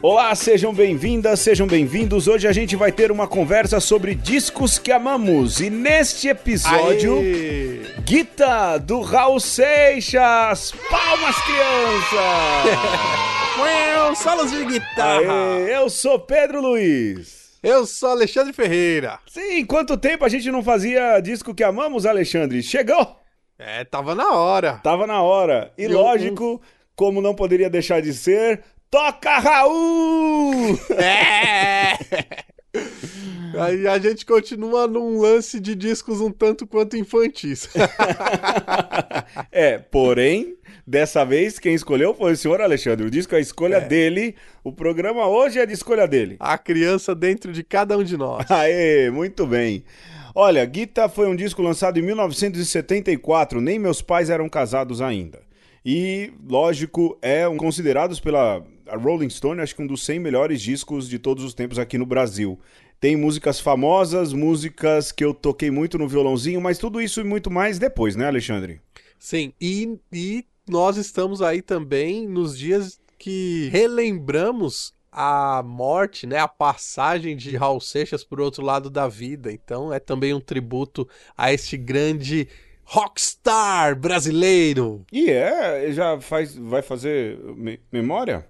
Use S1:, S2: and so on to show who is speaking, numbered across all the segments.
S1: Olá, sejam bem-vindas, sejam bem-vindos. Hoje a gente vai ter uma conversa sobre discos que amamos. E neste episódio,
S2: Aê!
S1: Guita do Raul Seixas. Palmas, crianças!
S2: Solos de guitarra.
S1: Aê, eu sou Pedro Luiz.
S2: Eu sou Alexandre Ferreira.
S1: Sim, quanto tempo a gente não fazia disco que amamos, Alexandre? Chegou!
S2: É, tava na hora.
S1: Tava na hora. E
S2: Eu-
S1: lógico, como não poderia deixar de ser, toca Raul!
S2: É! Aí a gente continua num lance de discos um tanto quanto infantis.
S1: é, porém, dessa vez quem escolheu foi o senhor Alexandre. O disco é a escolha
S2: É.
S1: dele. O programa hoje é de escolha dele.
S2: A criança dentro de cada um de nós.
S1: Aê, muito bem. Olha, Guita foi um disco lançado em 1974, nem meus pais eram casados ainda. E, lógico, é um, considerados pela Rolling Stone, acho que um dos 100 melhores discos de todos os tempos aqui no Brasil. Tem músicas famosas, músicas que eu toquei muito no violãozinho, mas tudo isso e muito mais depois, né, Alexandre?
S2: Sim, e, e nós estamos aí também nos dias que relembramos a morte, né, a passagem de Raul Seixas por outro lado da vida. Então é também um tributo a este grande rockstar brasileiro.
S1: E é, já faz, vai fazer me- memória?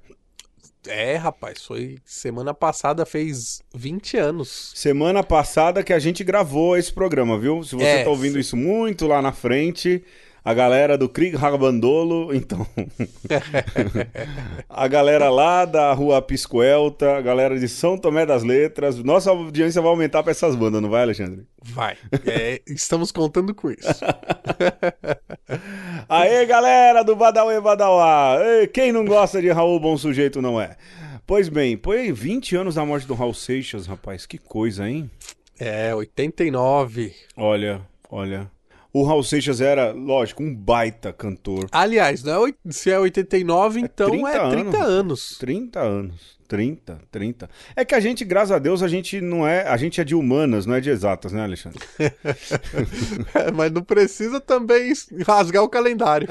S2: É, rapaz, foi semana passada, fez 20 anos.
S1: Semana passada que a gente gravou esse programa, viu? Se você
S2: É,
S1: tá ouvindo
S2: sim.
S1: isso muito lá na frente, a galera do Krieg Rabandolo, então. a galera lá da Rua Piscoelta, a galera de São Tomé das Letras. Nossa audiência vai aumentar pra essas bandas, não vai, Alexandre?
S2: Vai. É, estamos contando com isso.
S1: Aê, galera do Badauê Badauá! Ei, Quem não gosta de Raul, bom sujeito não é? Pois bem, foi 20 anos da morte do Raul Seixas, rapaz. Que coisa, hein?
S2: É, 89.
S1: Olha, olha. O Raul Seixas era, lógico, um baita cantor.
S2: Aliás, não é, se é 89, então
S1: 30
S2: é 30
S1: anos.
S2: anos.
S1: 30 anos. 30, 30. É que a gente, graças a Deus, a gente não é. A gente é de humanas, não é de exatas, né, Alexandre?
S2: É, mas não precisa também rasgar o calendário.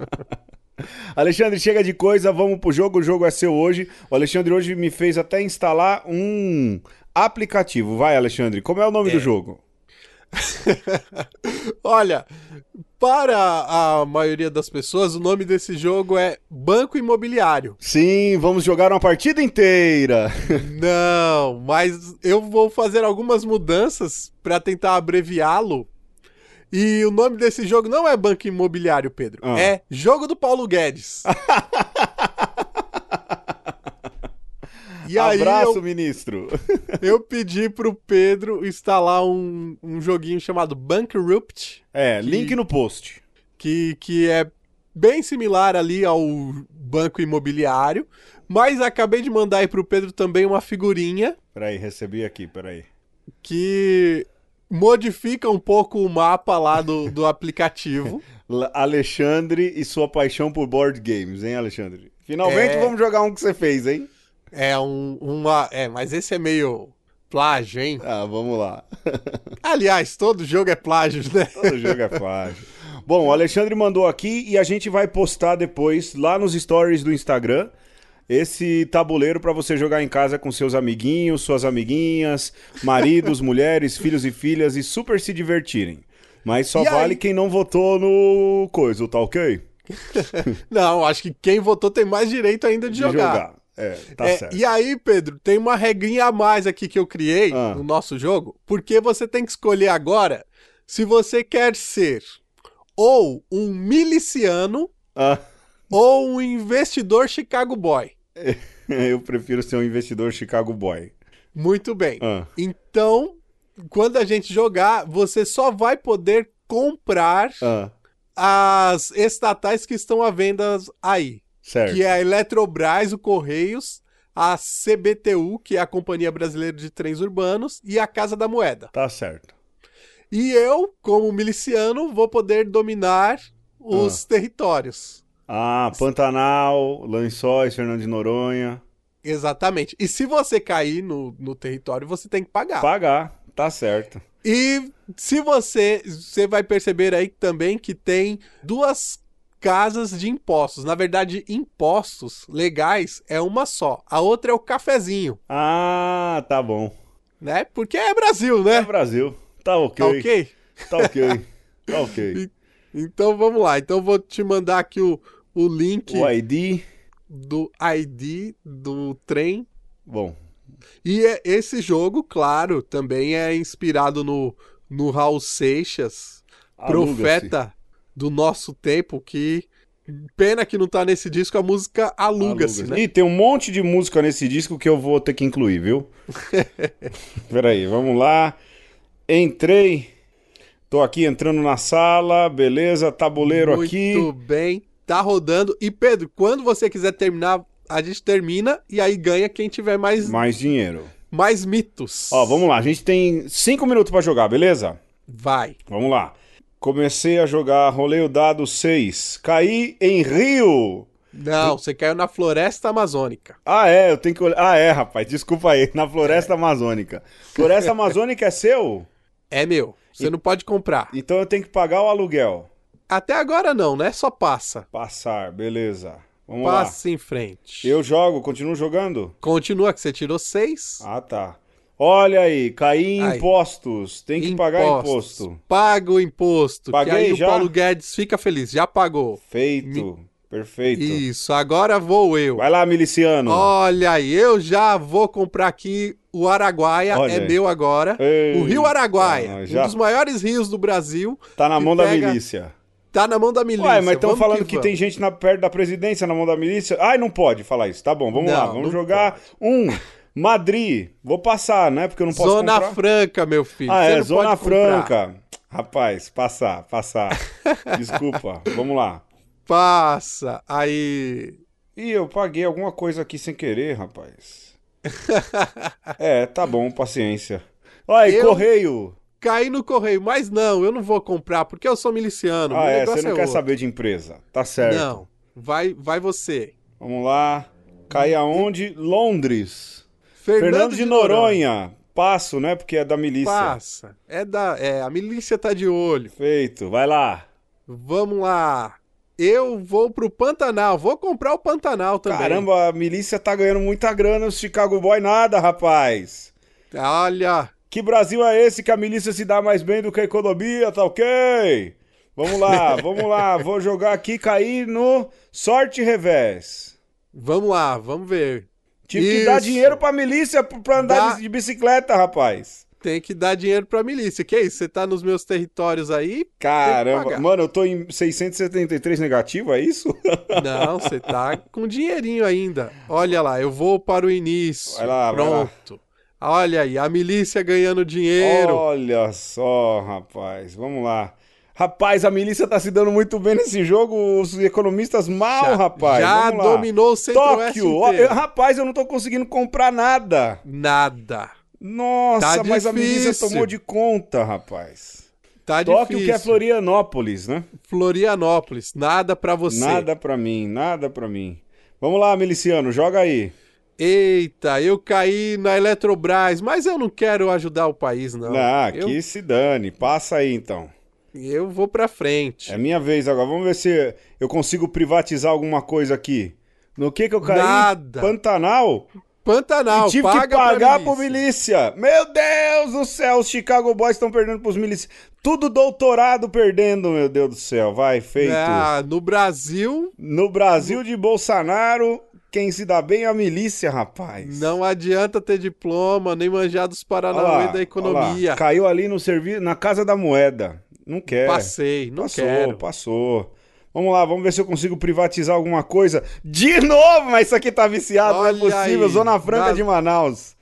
S1: Alexandre, chega de coisa, vamos pro jogo. O jogo é seu hoje. O Alexandre hoje me fez até instalar um aplicativo. Vai, Alexandre, como é o nome do jogo?
S2: Olha, para a maioria das pessoas, o nome desse jogo é Banco Imobiliário.
S1: Sim, vamos jogar uma partida inteira.
S2: Não, mas eu vou fazer algumas mudanças para tentar abreviá-lo. E o nome desse jogo não é Banco Imobiliário, Pedro.
S1: Ah.
S2: É Jogo do Paulo Guedes. E aí
S1: Abraço,
S2: eu,
S1: ministro.
S2: eu pedi pro Pedro instalar um, um joguinho chamado Bankrupt,
S1: É, link no post.
S2: que, que é bem similar ali ao Banco Imobiliário, mas acabei de mandar aí pro Pedro também uma figurinha
S1: Peraí, recebi aqui, peraí.
S2: que modifica um pouco o mapa lá do, do aplicativo.
S1: Alexandre e sua paixão por board games, hein, Alexandre? Finalmente
S2: É.
S1: vamos jogar um que você fez, hein?
S2: É um, uma. É, mas esse é meio plágio, hein?
S1: Ah, vamos lá.
S2: Aliás, todo jogo é plágio, né?
S1: Todo jogo é fácil. Bom, o Alexandre mandou aqui e a gente vai postar depois lá nos stories do Instagram esse tabuleiro para você jogar em casa com seus amiguinhos, suas amiguinhas, maridos, mulheres, filhos e filhas e super se divertirem. Mas só
S2: E aí?
S1: vale quem não votou no coisa, tá ok?
S2: Não, acho que quem votou tem mais direito ainda de,
S1: De
S2: jogar.
S1: É, tá
S2: É,
S1: certo.
S2: e aí, Pedro, tem uma regrinha a mais aqui que eu criei
S1: Ah.
S2: no nosso jogo, porque você tem que escolher agora se você quer ser ou um miliciano
S1: Ah,
S2: ou um investidor Chicago Boy.
S1: eu prefiro ser um investidor Chicago Boy.
S2: Muito bem.
S1: Ah,
S2: Então, quando a gente jogar, você só vai poder comprar
S1: ah,
S2: as estatais que estão à venda aí,
S1: certo.
S2: que é a Eletrobras, o Correios, a CBTU, que é a Companhia Brasileira de Trens Urbanos, e a Casa da Moeda.
S1: Tá certo.
S2: E eu, como miliciano, vou poder dominar os territórios.
S1: Ah, Pantanal, Lençóis, Fernando de Noronha.
S2: Exatamente. E se você cair no, no território, você tem que pagar.
S1: Pagar. Tá certo.
S2: E se você, você vai perceber aí também que tem duas casas de impostos. Na verdade, impostos legais é uma só. A outra é o cafezinho,
S1: Ah, tá bom.
S2: né? Porque é Brasil,
S1: É
S2: né?
S1: Brasil. Tá ok.
S2: Tá ok?
S1: Tá ok. Tá ok.
S2: Então vamos lá. Então vou te mandar aqui o, o link
S1: O ID.
S2: do ID do trem.
S1: Bom,
S2: E é- esse jogo, claro, também é inspirado no, no Raul Seixas, profeta do nosso tempo, que pena que não tá nesse disco, a música aluga-se,
S1: Aluga-se.
S2: né?
S1: Ih, tem um monte de música nesse disco que eu vou ter que incluir, viu? Peraí, vamos lá. Entrei. Tô aqui entrando na sala, beleza, tabuleiro
S2: Muito
S1: aqui.
S2: bem, tá rodando. E Pedro, quando você quiser terminar, a gente termina e aí ganha quem tiver mais,
S1: Mais dinheiro.
S2: mais mitos.
S1: Ó, vamos lá, a gente tem cinco minutos pra jogar, beleza?
S2: Vai.
S1: Vamos lá. Comecei a jogar, rolei o dado 6. Caí em Rio.
S2: Não, você caiu na floresta amazônica.
S1: Ah, é, eu tenho que olhar. Ah, é, rapaz, desculpa aí, na Floresta Amazônica. Floresta Amazônica é seu?
S2: É meu, você não pode comprar.
S1: Então eu tenho que pagar o aluguel.
S2: Até agora não, né? Só passa.
S1: Passar, beleza. Vamos lá.
S2: Passa em frente.
S1: Eu jogo, continuo jogando?
S2: Continua que você tirou seis.
S1: Ah, tá. Olha aí, caí em
S2: Aí.
S1: impostos. Tem que pagar
S2: Impostos.
S1: imposto.
S2: Paga o imposto.
S1: Paguei
S2: que aí
S1: já?
S2: o Paulo Guedes fica feliz. Já pagou.
S1: Feito. Perfeito.
S2: Isso, agora vou eu.
S1: Vai lá, miliciano.
S2: Olha aí, eu já vou comprar aqui o Araguaia.
S1: Olha
S2: é
S1: aí.
S2: meu agora.
S1: Ei,
S2: o Rio Araguaia.
S1: ah,
S2: Um
S1: já
S2: dos maiores rios do Brasil.
S1: tá na
S2: que
S1: mão da
S2: pega-
S1: milícia.
S2: Tá na mão da milícia.
S1: Ué, mas estão falando que,
S2: vamos.
S1: tem gente na, perto da presidência na mão da milícia. Ai, não pode falar isso. Tá bom, vamos
S2: Não,
S1: lá. Vamos jogar um. Madrid. Vou passar, né? Porque eu não posso
S2: Zona
S1: comprar.
S2: Franca, meu filho.
S1: Ah,
S2: Você
S1: é, Zona
S2: pode comprar.
S1: Franca. Rapaz, passar, passar. Desculpa, vamos lá.
S2: Passa. Aí.
S1: Ih, eu paguei alguma coisa aqui sem querer, rapaz. é, tá bom, paciência. Olha,
S2: Eu-
S1: correio.
S2: Caí no correio, mas não, eu não vou comprar, porque eu sou miliciano.
S1: Ah, é, você não quer
S2: outro.
S1: saber de empresa. Tá certo.
S2: Não, vai, vai você.
S1: Vamos lá. Caí aonde? Londres.
S2: Fernando,
S1: Fernando de Noronha. Passo, né? Porque é da milícia.
S2: Passa. É da, é, a milícia tá de olho.
S1: Feito. Vai lá.
S2: Vamos lá. Eu vou pro Pantanal, vou comprar o Pantanal também.
S1: Caramba, a milícia tá ganhando muita grana, os Chicago Boy nada, rapaz.
S2: Olha,
S1: Que Brasil é esse que a milícia se dá mais bem do que a economia, tá ok? Vamos lá, vamos lá. Vou jogar aqui, cair no sorte revés.
S2: vamos lá, vamos ver.
S1: Tive que dar
S2: Isso.
S1: dinheiro pra milícia pra andar
S2: Dá-
S1: de bicicleta, rapaz.
S2: Tem que dar dinheiro pra milícia. Que isso? Você tá nos meus territórios aí?
S1: Caramba, mano, eu tô em 673 negativo, é isso?
S2: Não, você tá com dinheirinho ainda. Olha lá, eu vou para o início.
S1: Vai lá, vai lá.
S2: Pronto. Olha aí, a milícia ganhando dinheiro.
S1: Olha só, rapaz. Vamos lá. Rapaz, a milícia tá se dando muito bem nesse jogo, os economistas mal,
S2: já,
S1: rapaz.
S2: Já dominou o centro-oeste
S1: Tóquio. Rapaz, eu não tô conseguindo comprar nada.
S2: Nada.
S1: Nossa,
S2: Tá
S1: mas a milícia tomou de conta, rapaz.
S2: Tá
S1: Tóquio
S2: difícil.
S1: que é Florianópolis, né?
S2: Florianópolis, nada pra você.
S1: Nada pra mim, nada pra mim. Vamos lá, miliciano, joga aí.
S2: Eita, eu caí na Eletrobras, mas eu não quero ajudar o país, não.
S1: Ah,
S2: eu,
S1: que se dane. Passa aí, então.
S2: Eu vou pra frente.
S1: É minha vez agora. Vamos ver se eu consigo privatizar alguma coisa aqui. No que que eu caí?
S2: Nada.
S1: Pantanal?
S2: Pantanal,
S1: e tive que pagar pro milícia. Meu Deus do céu, os Chicago Boys estão perdendo pros milícias. Tudo doutorado perdendo, meu Deus do céu. Vai, feito.
S2: Ah, no Brasil,
S1: No Brasil de Bolsonaro, quem se dá bem é a milícia, rapaz.
S2: não adianta ter diploma, nem manjar dos Paranauê da economia.
S1: Caiu ali no serviço, na Casa da Moeda. Não quer.
S2: Passei, não
S1: passou,
S2: quero.
S1: passou. Vamos lá, vamos ver se eu consigo privatizar alguma coisa. De novo, mas isso aqui tá viciado,
S2: Olha
S1: não é possível.
S2: aí,
S1: Zona Franca
S2: nada-
S1: de Manaus.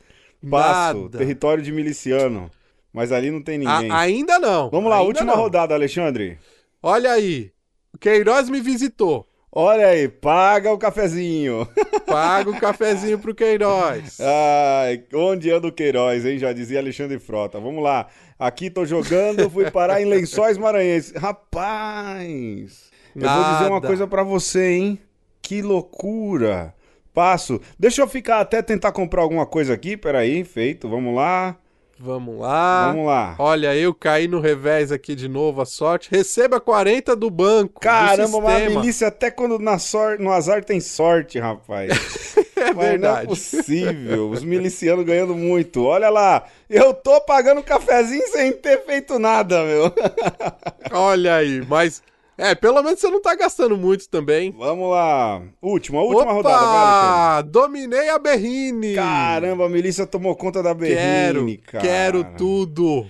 S1: Passo,
S2: Nada.
S1: território de miliciano. Mas ali não tem ninguém.
S2: A- ainda não.
S1: Vamos lá, última
S2: não.
S1: rodada, Alexandre.
S2: Olha aí, o Queiroz me visitou.
S1: Olha aí, paga o cafezinho.
S2: Paga o cafezinho pro Queiroz.
S1: Ai, onde anda o Queiroz, hein? Já dizia Alexandre Frota. Vamos lá. Aqui tô jogando, fui parar em Lençóis Maranhenses. Rapaz, eu vou dizer uma
S2: Nada.
S1: coisa pra você, hein? Que loucura. Passo. Deixa eu ficar até tentar comprar alguma coisa aqui. Peraí, feito. Vamos lá.
S2: Vamos lá.
S1: Vamos lá.
S2: Olha, eu caí no revés aqui de novo, a sorte. Receba 40 do banco.
S1: Caramba,
S2: do
S1: a milícia até quando na sorte, no azar tem sorte, rapaz.
S2: É
S1: Mas não é
S2: verdade.
S1: possível. Os milicianos ganhando muito. Olha lá, eu tô pagando cafezinho sem ter feito nada, meu.
S2: Olha aí, mas. É, pelo menos você não tá gastando muito também.
S1: Vamos lá. Última, última
S2: Opa!
S1: rodada, Alexandre.
S2: Dominei a Berrine!
S1: Caramba, a milícia tomou conta da
S2: Quero,
S1: Berrine, cara.
S2: quero tudo.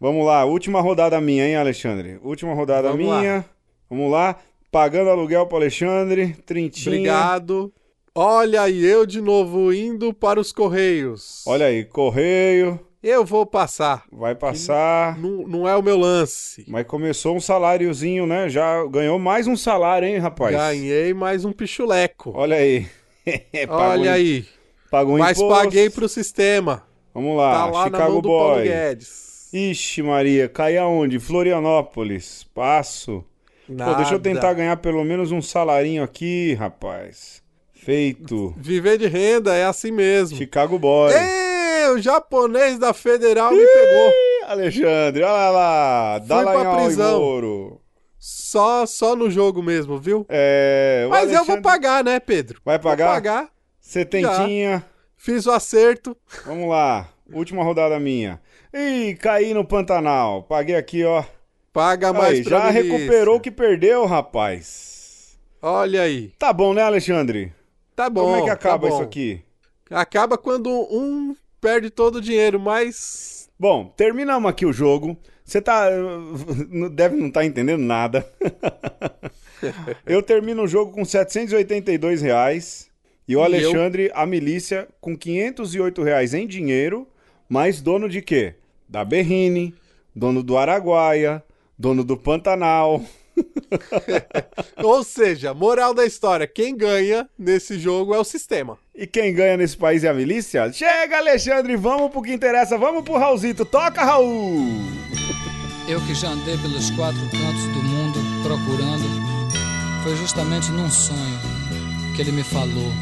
S1: Vamos lá, última rodada minha, hein, Alexandre? Última rodada
S2: Vamos lá.
S1: minha. Vamos lá. Pagando aluguel pro Alexandre, trintinha.
S2: Obrigado. Olha aí, eu de novo indo para os Correios.
S1: Olha aí, correio,
S2: Eu vou passar.
S1: vai passar.
S2: Não, não é o meu lance.
S1: Mas começou um saláriozinho, né? Já ganhou mais um salário, hein, rapaz?
S2: Ganhei mais um pichuleco.
S1: Olha aí.
S2: Olha aí.
S1: Pagou
S2: Mas
S1: imposto.
S2: paguei pro sistema.
S1: Vamos lá,
S2: tá lá
S1: Chicago Boy.
S2: Guedes.
S1: Ixi, Maria, cai aonde? Florianópolis. Passo. Pô, deixa eu tentar ganhar pelo menos um salarinho aqui, rapaz. Feito.
S2: Viver de renda é assim mesmo.
S1: Chicago Boy.
S2: Ei, o japonês da Federal me pegou.
S1: Alexandre, olha lá. Dallagnol
S2: pra
S1: e
S2: prisão.
S1: Moro.
S2: Só, só no jogo mesmo, viu?
S1: É,
S2: Mas eu vou
S1: Alexandre-
S2: pagar, né, Pedro?
S1: Vai pagar?
S2: Vou pagar.
S1: Setentinha.
S2: Fiz o acerto.
S1: Vamos lá. Última rodada minha. Ih, caí no Pantanal. Paguei aqui, ó.
S2: Paga mais
S1: Aí,
S2: pra
S1: já
S2: milícia.
S1: recuperou o que perdeu, rapaz.
S2: Olha aí.
S1: Tá bom, né, Alexandre?
S2: Tá bom.
S1: Como é que
S2: tá
S1: acaba
S2: bom.
S1: isso aqui?
S2: Acaba quando um perde todo o dinheiro, mas.
S1: Bom, terminamos aqui o jogo. Você tá. Deve não estar entendendo nada. Eu termino o jogo com 782 reais. E o Alexandre, a milícia, com 508 reais em dinheiro, mas dono de quê? Da Berrine, dono do Araguaia, dono do Pantanal.
S2: Ou seja, moral da história: quem ganha nesse jogo é o sistema.
S1: E quem ganha nesse país é a milícia? Chega, Alexandre, vamos pro que interessa, vamos pro Raulzito. Toca, Raul!
S3: Eu que já andei pelos quatro cantos do mundo procurando, foi justamente num sonho que ele me falou.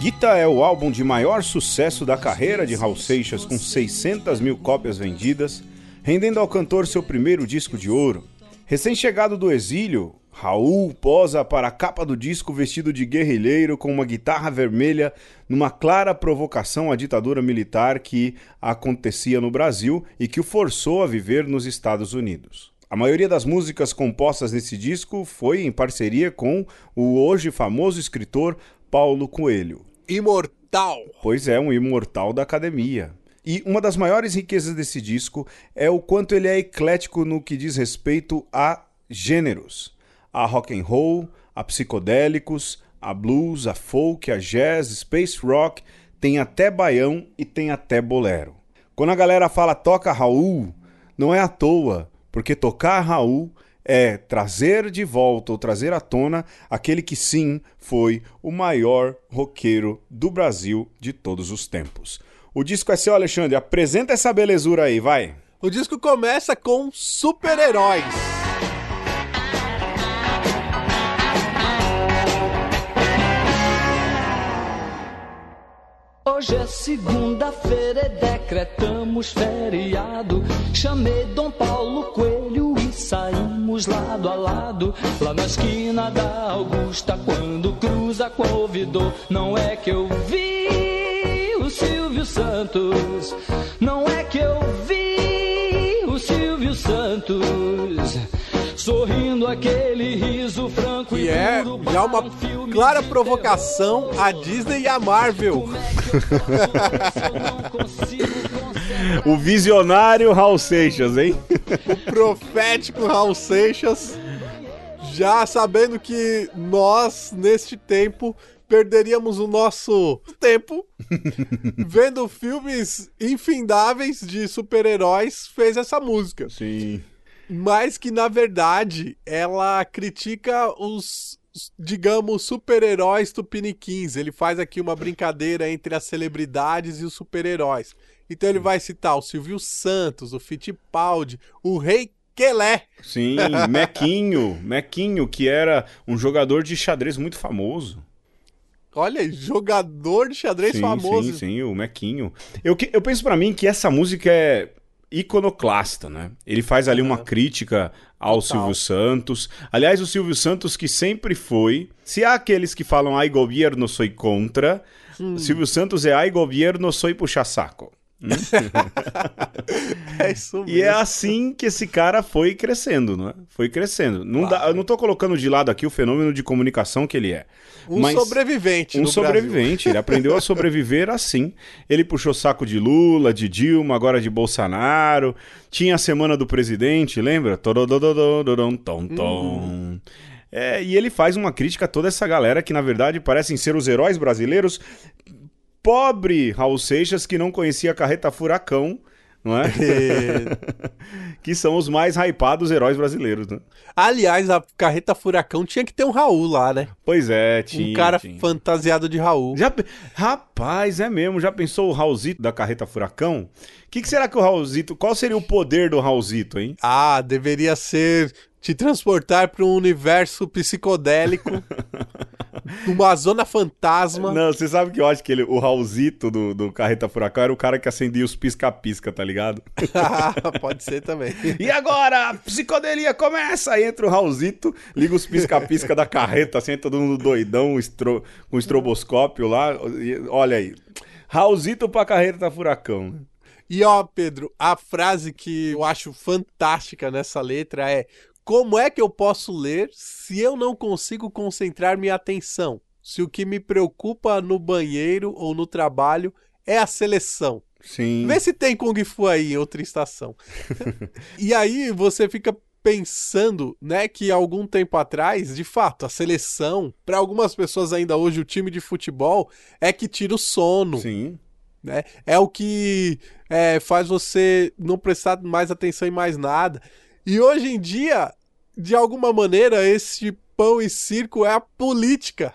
S1: Guita é o álbum de maior sucesso da carreira de Raul Seixas, com 600 mil cópias vendidas, rendendo ao cantor seu primeiro disco de ouro. Recém-chegado do exílio, Raul posa para a capa do disco vestido de guerrilheiro com uma guitarra vermelha, numa clara provocação à ditadura militar que acontecia no Brasil e que o forçou a viver nos Estados Unidos. A maioria das músicas compostas nesse disco foi em parceria com o hoje famoso escritor Paulo Coelho.
S2: Imortal.
S1: Pois é, um imortal da academia. E uma das maiores riquezas desse disco é o quanto ele é eclético no que diz respeito a gêneros. A rock and roll, a psicodélicos, a blues, a folk, a jazz, space rock, tem até baião e tem até bolero. Quando a galera fala toca Raul, não é à toa, porque tocar Raul é trazer de volta ou trazer à tona aquele que sim foi o maior roqueiro do Brasil de todos os tempos. O disco é seu, Alexandre. Apresenta essa belezura aí, vai.
S2: O disco começa com super-heróis.
S4: Hoje é segunda-feira e decretamos feriado. Chamei Dom Paulo Coelho e saímos lado a lado. Lá na esquina da Augusta, quando cruza com o ouvidor. Não é que eu vi o Silvio Santos. Não é que eu vi o Silvio Santos. Sorrindo aquele riso franco
S2: Que
S4: e
S2: é já uma
S4: para um filme
S2: clara provocação à Disney e à Marvel.
S4: Como é.
S1: O visionário Raul Seixas, hein?
S2: profético Raul Seixas, já sabendo que nós, neste tempo, perderíamos o nosso tempo vendo filmes infindáveis de super-heróis, fez essa música.
S1: Sim.
S2: Mas que, na verdade, ela critica os, os, digamos, super-heróis tupiniquins. Ele faz aqui uma brincadeira entre as celebridades e os super-heróis. Então ele vai citar o Silvio Santos, o Fittipaldi, o Rei Quelé.
S1: Sim, Mequinho. Mequinho, que era um jogador de xadrez muito famoso.
S2: Olha jogador de xadrez
S1: sim,
S2: famoso.
S1: Sim, sim, o Mequinho. Eu, eu penso pra mim que essa música é iconoclasta, né? Ele faz ali uma
S2: Aham.
S1: crítica ao
S2: Total.
S1: Silvio Santos. Aliás, o Silvio Santos que sempre foi. Se há aqueles que falam ai governo sou contra,
S2: Hum.
S1: Silvio Santos é ai governo sou puxa saco.
S2: É isso mesmo.
S1: E é assim que esse cara foi crescendo, né? Foi crescendo. Não dá,
S2: Claro.
S1: eu não tô colocando de lado aqui o fenômeno de comunicação que ele é.
S2: um sobrevivente
S1: Um sobrevivente, ele aprendeu a sobreviver assim. Ele puxou saco de Lula, de Dilma, agora de Bolsonaro. Tinha a semana do presidente, lembra? Tom. É, e ele faz uma crítica a toda essa galera que, na verdade, parecem ser os heróis brasileiros. Pobre Raul Seixas, que não conhecia a carreta Furacão, não é?
S2: Brasil.
S1: que são os mais hypados heróis brasileiros, né?
S2: Aliás, a carreta furacão tinha que ter um Raul lá, né?
S1: Pois é, tinha.
S2: um cara
S1: tinha.
S2: fantasiado de Raul.
S1: Já, rapaz, é mesmo. Já pensou o Raulzito da carreta Furacão? O que, que será que o Raulzito. Qual seria o poder do Raulzito, hein?
S2: Ah, deveria ser te transportar para um universo psicodélico, numa zona fantasma.
S1: Não, você sabe que eu acho que ele, o Raulzito do, do Carreta Furacão era o cara que acendia os pisca-pisca, tá ligado?
S2: Pode ser também.
S1: E agora, a psicodelia começa! Aí entra o Raulzito, liga os pisca-pisca da carreta, assim, todo mundo doidão, estro, com estroboscópio lá. e- olha aí. Raulzito pra Carreta Furacão.
S2: E ó, Pedro, a frase que eu acho fantástica nessa letra é: Como é que eu posso ler se eu não consigo concentrar minha atenção? Se o que me preocupa no banheiro ou no trabalho é a seleção.
S1: Sim.
S2: Vê se tem Kung Fu aí em outra estação. e aí você fica pensando, né, que algum tempo atrás, de fato, a seleção, para algumas pessoas ainda hoje, o time de futebol é que tira o sono,
S1: Sim.
S2: Né? É o que é, faz você não prestar mais atenção em mais nada. E hoje em dia, de alguma maneira, esse pão e circo é a política.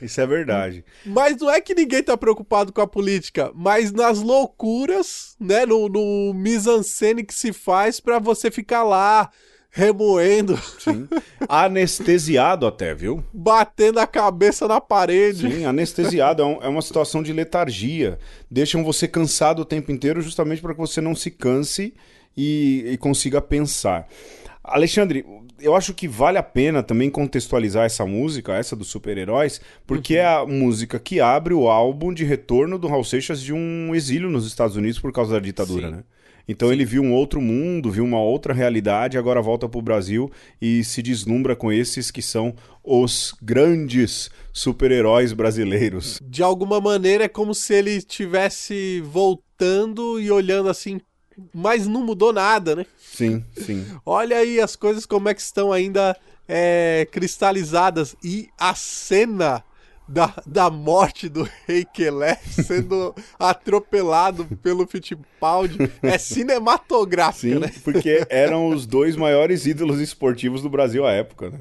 S1: Isso é verdade.
S2: Mas não é que ninguém tá preocupado com a política, mas nas loucuras, né, no, no mise-en-scène que se faz pra você ficar lá remoendo,
S1: Sim. Anestesiado até, viu?
S2: batendo a cabeça na parede.
S1: Sim, anestesiado. É, é uma situação de letargia. Deixam você cansado o tempo inteiro justamente para que você não se canse e, e consiga pensar. Alexandre, eu acho que vale a pena também contextualizar essa música, essa dos super-heróis, porque é a música que abre o álbum de retorno do Raul Seixas de um exílio nos Estados Unidos por causa da ditadura,
S2: Sim.
S1: né? Então ele viu um outro mundo, viu uma outra realidade, agora volta pro Brasil e se deslumbra com esses que são os grandes super-heróis brasileiros.
S2: De alguma maneira é como se ele estivesse voltando e olhando assim, mas não mudou nada, né?
S1: Sim, sim.
S2: Olha aí as coisas como é que estão ainda é, cristalizadas. E a cena da, da morte do Rei Kelé sendo atropelado pelo Fittipaldi é cinematográfica,
S1: Sim,
S2: né?
S1: porque eram os dois maiores ídolos esportivos do Brasil à época, né?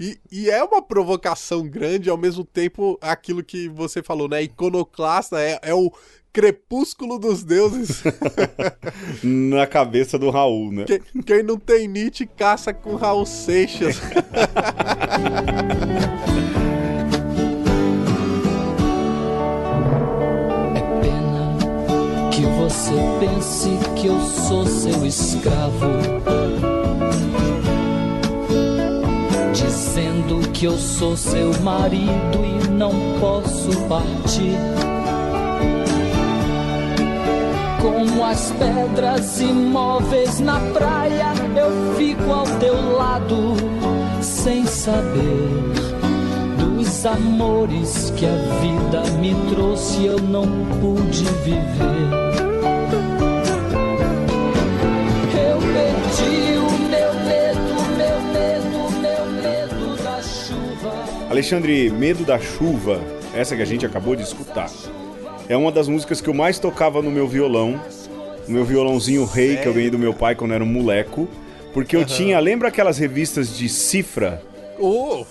S2: E, e é uma provocação grande, ao mesmo tempo, aquilo que você falou, né? Iconoclasta é, é o crepúsculo dos deuses.
S1: Na cabeça do Raul, né?
S2: Que- Quem não tem Nietzsche caça com Raul Seixas.
S4: você pense que eu sou seu escravo. Dizendo que eu sou seu marido e não posso partir. Como as pedras imóveis na praia, eu fico ao teu lado, sem saber dos amores que a vida me trouxe, eu não pude viver.
S1: Alexandre, Medo da Chuva, essa que a gente acabou de escutar, é uma das músicas que eu mais tocava no meu violão, no meu violãozinho rei que eu ganhei do meu pai quando era um moleco, porque eu tinha, lembra aquelas revistas de cifra?
S2: Oh,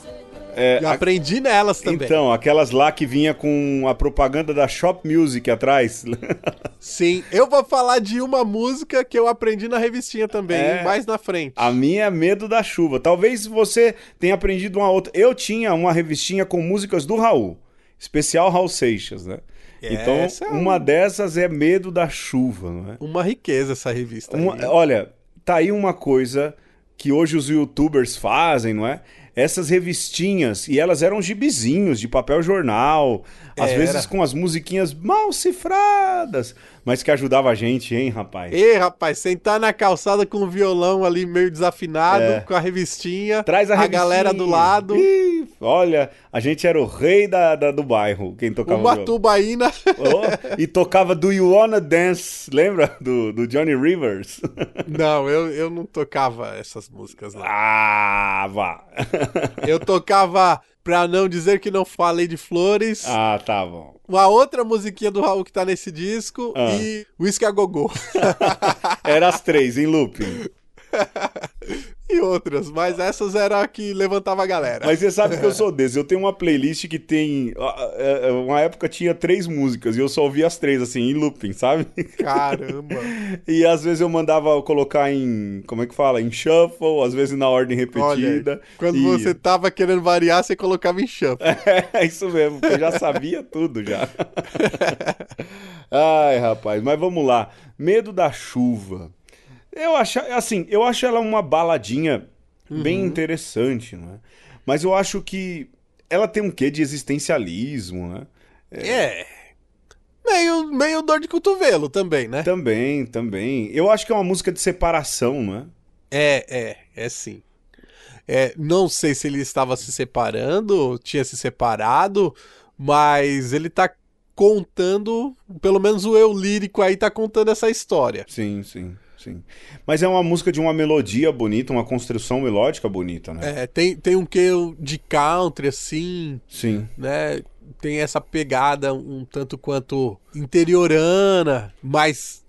S1: É,
S2: eu
S1: a-
S2: aprendi nelas também.
S1: Então, aquelas lá que vinha com a propaganda da Shop Music atrás.
S2: Sim, eu vou falar de uma música que eu aprendi na revistinha também,
S1: É.
S2: mais na frente.
S1: A minha é Medo da Chuva. Talvez você tenha aprendido uma outra. Eu tinha uma revistinha com músicas do Raul. Especial Raul Seixas, né? Então,
S2: Essa é
S1: uma
S2: um-
S1: dessas é Medo da Chuva, não é?
S2: Uma riqueza essa revista.
S1: Uma-
S2: aí.
S1: olha, tá aí uma coisa que hoje os youtubers fazem, não é? Essas revistinhas, e elas eram gibizinhos de papel jornal, às
S2: Era.
S1: vezes com as musiquinhas mal cifradas, mas que ajudava a gente, hein, rapaz?
S2: Ei, rapaz, sentar na calçada com o violão ali meio desafinado,
S1: É.
S2: com a revistinha,
S1: Traz a, revistinha.
S2: galera do lado,
S1: Ih, olha, a gente era o rei da, da- do bairro, quem tocava
S2: uma tubaína.
S1: Oh, e tocava Do You Wanna Dance, lembra? Do, do Johnny Rivers.
S2: não, eu, eu não tocava essas músicas lá.
S1: ah, vá.
S2: Eu tocava, pra não dizer que não falei de flores,
S1: ah, tá bom.
S2: uma outra musiquinha do Raul que tá nesse disco
S1: Ah.
S2: e Whisky a Gogô.
S1: Era as três, em looping.
S2: e outras, mas essas eram a que levantava a galera.
S1: Mas você sabe que eu sou desse. Eu tenho uma playlist que tem. ah, ah, Uma época tinha três músicas e eu só ouvia as três, assim, em looping, sabe?
S2: Caramba.
S1: E às vezes eu mandava colocar em. Como é que fala? Em shuffle, às vezes na ordem repetida.
S2: Olha, quando
S1: E-
S2: você tava querendo variar, você colocava em shuffle.
S1: É isso mesmo, porque eu já sabia tudo já. Ai, rapaz, mas vamos lá. Medo da chuva. Eu acho, assim, eu acho ela uma baladinha bem interessante, não é? Mas eu acho que ela tem um quê de existencialismo, né?
S2: É. Meio, meio dor de cotovelo também, né?
S1: Também, também. Eu acho que é uma música de separação, não é?
S2: É, é, é sim. É, não sei se ele estava se separando, tinha se separado, mas ele tá contando, pelo menos o eu lírico aí tá contando essa história.
S1: Sim, sim, sim. Mas é uma música de uma melodia bonita, uma construção melódica bonita, né?
S2: É, tem, tem um quê de country, assim,
S1: Sim.
S2: né? Tem essa pegada um tanto quanto interiorana, mas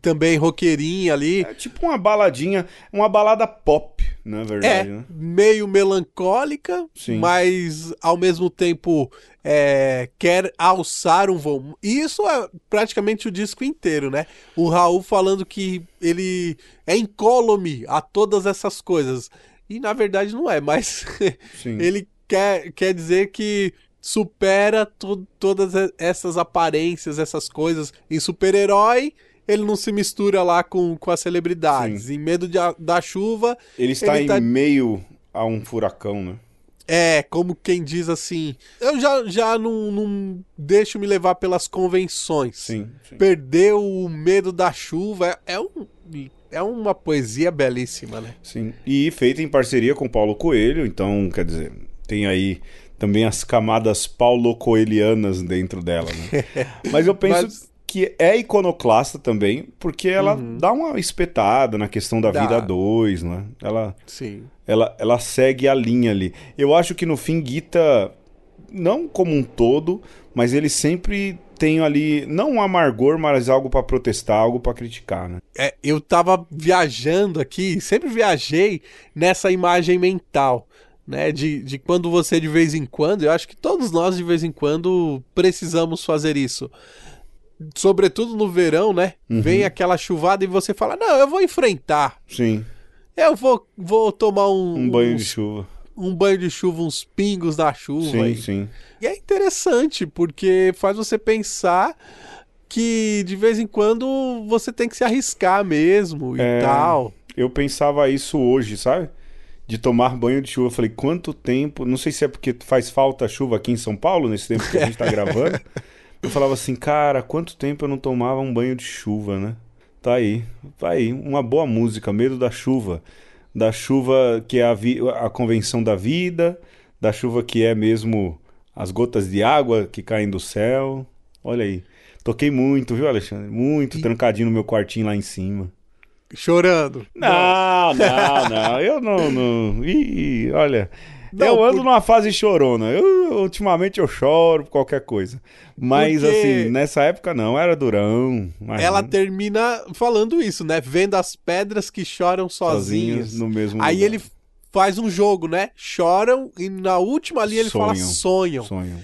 S2: também roqueirinha ali.
S1: É tipo uma baladinha, uma balada pop, na
S2: É,
S1: verdade, né?
S2: meio melancólica,
S1: Sim.
S2: mas ao mesmo tempo é, quer alçar um voo. E isso é praticamente o disco inteiro, né? O Raul falando que ele é incólume a todas essas coisas. E na verdade não é, mas ele quer, quer dizer que supera to- todas essas aparências, essas coisas. Em super-herói, ele não se mistura lá com, com as celebridades. Em Medo de da Chuva,
S1: Ele está
S2: ele
S1: em
S2: tá-
S1: meio a um furacão, né?
S2: é como quem diz assim: eu já, já não, não deixo me levar pelas convenções.
S1: Sim, sim.
S2: Perder o medo da chuva é, é um. É uma poesia belíssima, né?
S1: Sim. E feita em parceria com Paulo Coelho, então, quer dizer, tem aí também as camadas paulo-coelianas dentro dela, né? Mas eu penso
S2: Mas-
S1: que é iconoclasta também, porque ela dá uma espetada na questão da
S2: Uhum. Dá.
S1: vida 2, né? Ela,
S2: Sim.
S1: ela, ela segue a linha ali. Eu acho que no fim Guita, não como um todo, mas ele sempre tem ali, não um amargor, mas algo pra protestar, algo pra criticar, né?
S2: É, eu tava viajando aqui, sempre viajei nessa imagem mental, né? De, de quando você de vez em quando, eu acho que todos nós de vez em quando precisamos fazer isso. Sobretudo no verão, né? Vem aquela chuvada e você fala: Não, eu vou enfrentar.
S1: Sim,
S2: Eu vou, vou tomar um,
S1: um banho de
S2: uns-
S1: chuva.
S2: um banho de chuva, uns pingos na chuva.
S1: Sim,
S2: aí.
S1: sim.
S2: E é interessante, porque faz você pensar que de vez em quando você tem que se arriscar mesmo e
S1: É.
S2: tal.
S1: Eu pensava isso hoje, sabe? De tomar banho de chuva. Eu falei, quanto tempo? Não sei se é porque faz falta chuva aqui em São Paulo, nesse tempo que a gente tá gravando. Eu falava assim, cara, quanto tempo eu não tomava um banho de chuva, né? Tá aí, tá aí. Uma boa música, Medo da Chuva. Da chuva que é a, vi- a convenção da vida, da chuva que é mesmo as gotas de água que caem do céu. Olha aí. Toquei muito, viu, Alexandre? Muito trancadinho no meu quartinho lá em cima.
S2: Chorando.
S1: Não, não, não. Eu não. não... Ih, olha.
S2: Não,
S1: eu ando
S2: por-
S1: numa fase chorona. Eu, ultimamente eu choro por qualquer coisa. Mas,
S2: Porque-
S1: assim, nessa época não, era durão. imagina.
S2: Ela termina falando isso, né? Vendo as pedras que choram
S1: Sozinhos
S2: sozinhas.
S1: no mesmo
S2: Aí
S1: lugar.
S2: ele faz um jogo, né? Choram e na última linha ele fala
S1: Sonham.
S2: sonham.
S1: Sonham.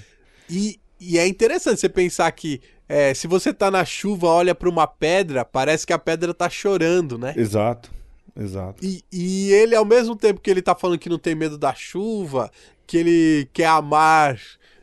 S2: E, e é interessante você pensar que é, se você tá na chuva, olha pra uma pedra, parece que a pedra tá chorando, né?
S1: Exato, exato.
S2: E, e ele, ao mesmo tempo que ele tá falando que não tem medo da chuva, que ele quer amar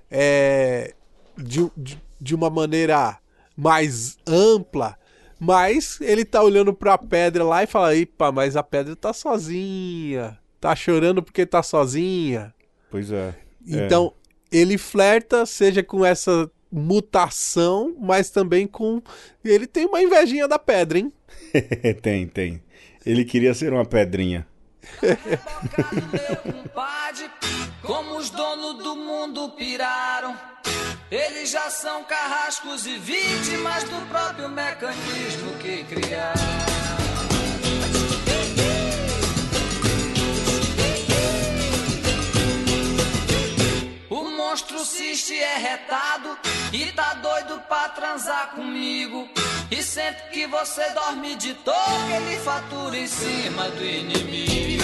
S2: é, de, de, de uma maneira mais ampla, mas ele tá olhando pra pedra lá e fala: Epa, mas a pedra tá sozinha. Tá chorando porque tá sozinha.
S1: Pois é.
S2: Então, ele flerta, seja com essa mutação, mas também com. Ele tem uma invejinha da pedra, hein?
S1: É. tem, tem. Ele queria ser uma pedrinha.
S4: Como os donos do mundo piraram, eles já são carrascos e vítimas do próprio mecanismo que criaram. O monstro ciste é retado e tá doido pra transar comigo. E sempre que você dorme de toque, ele fatura em cima do inimigo.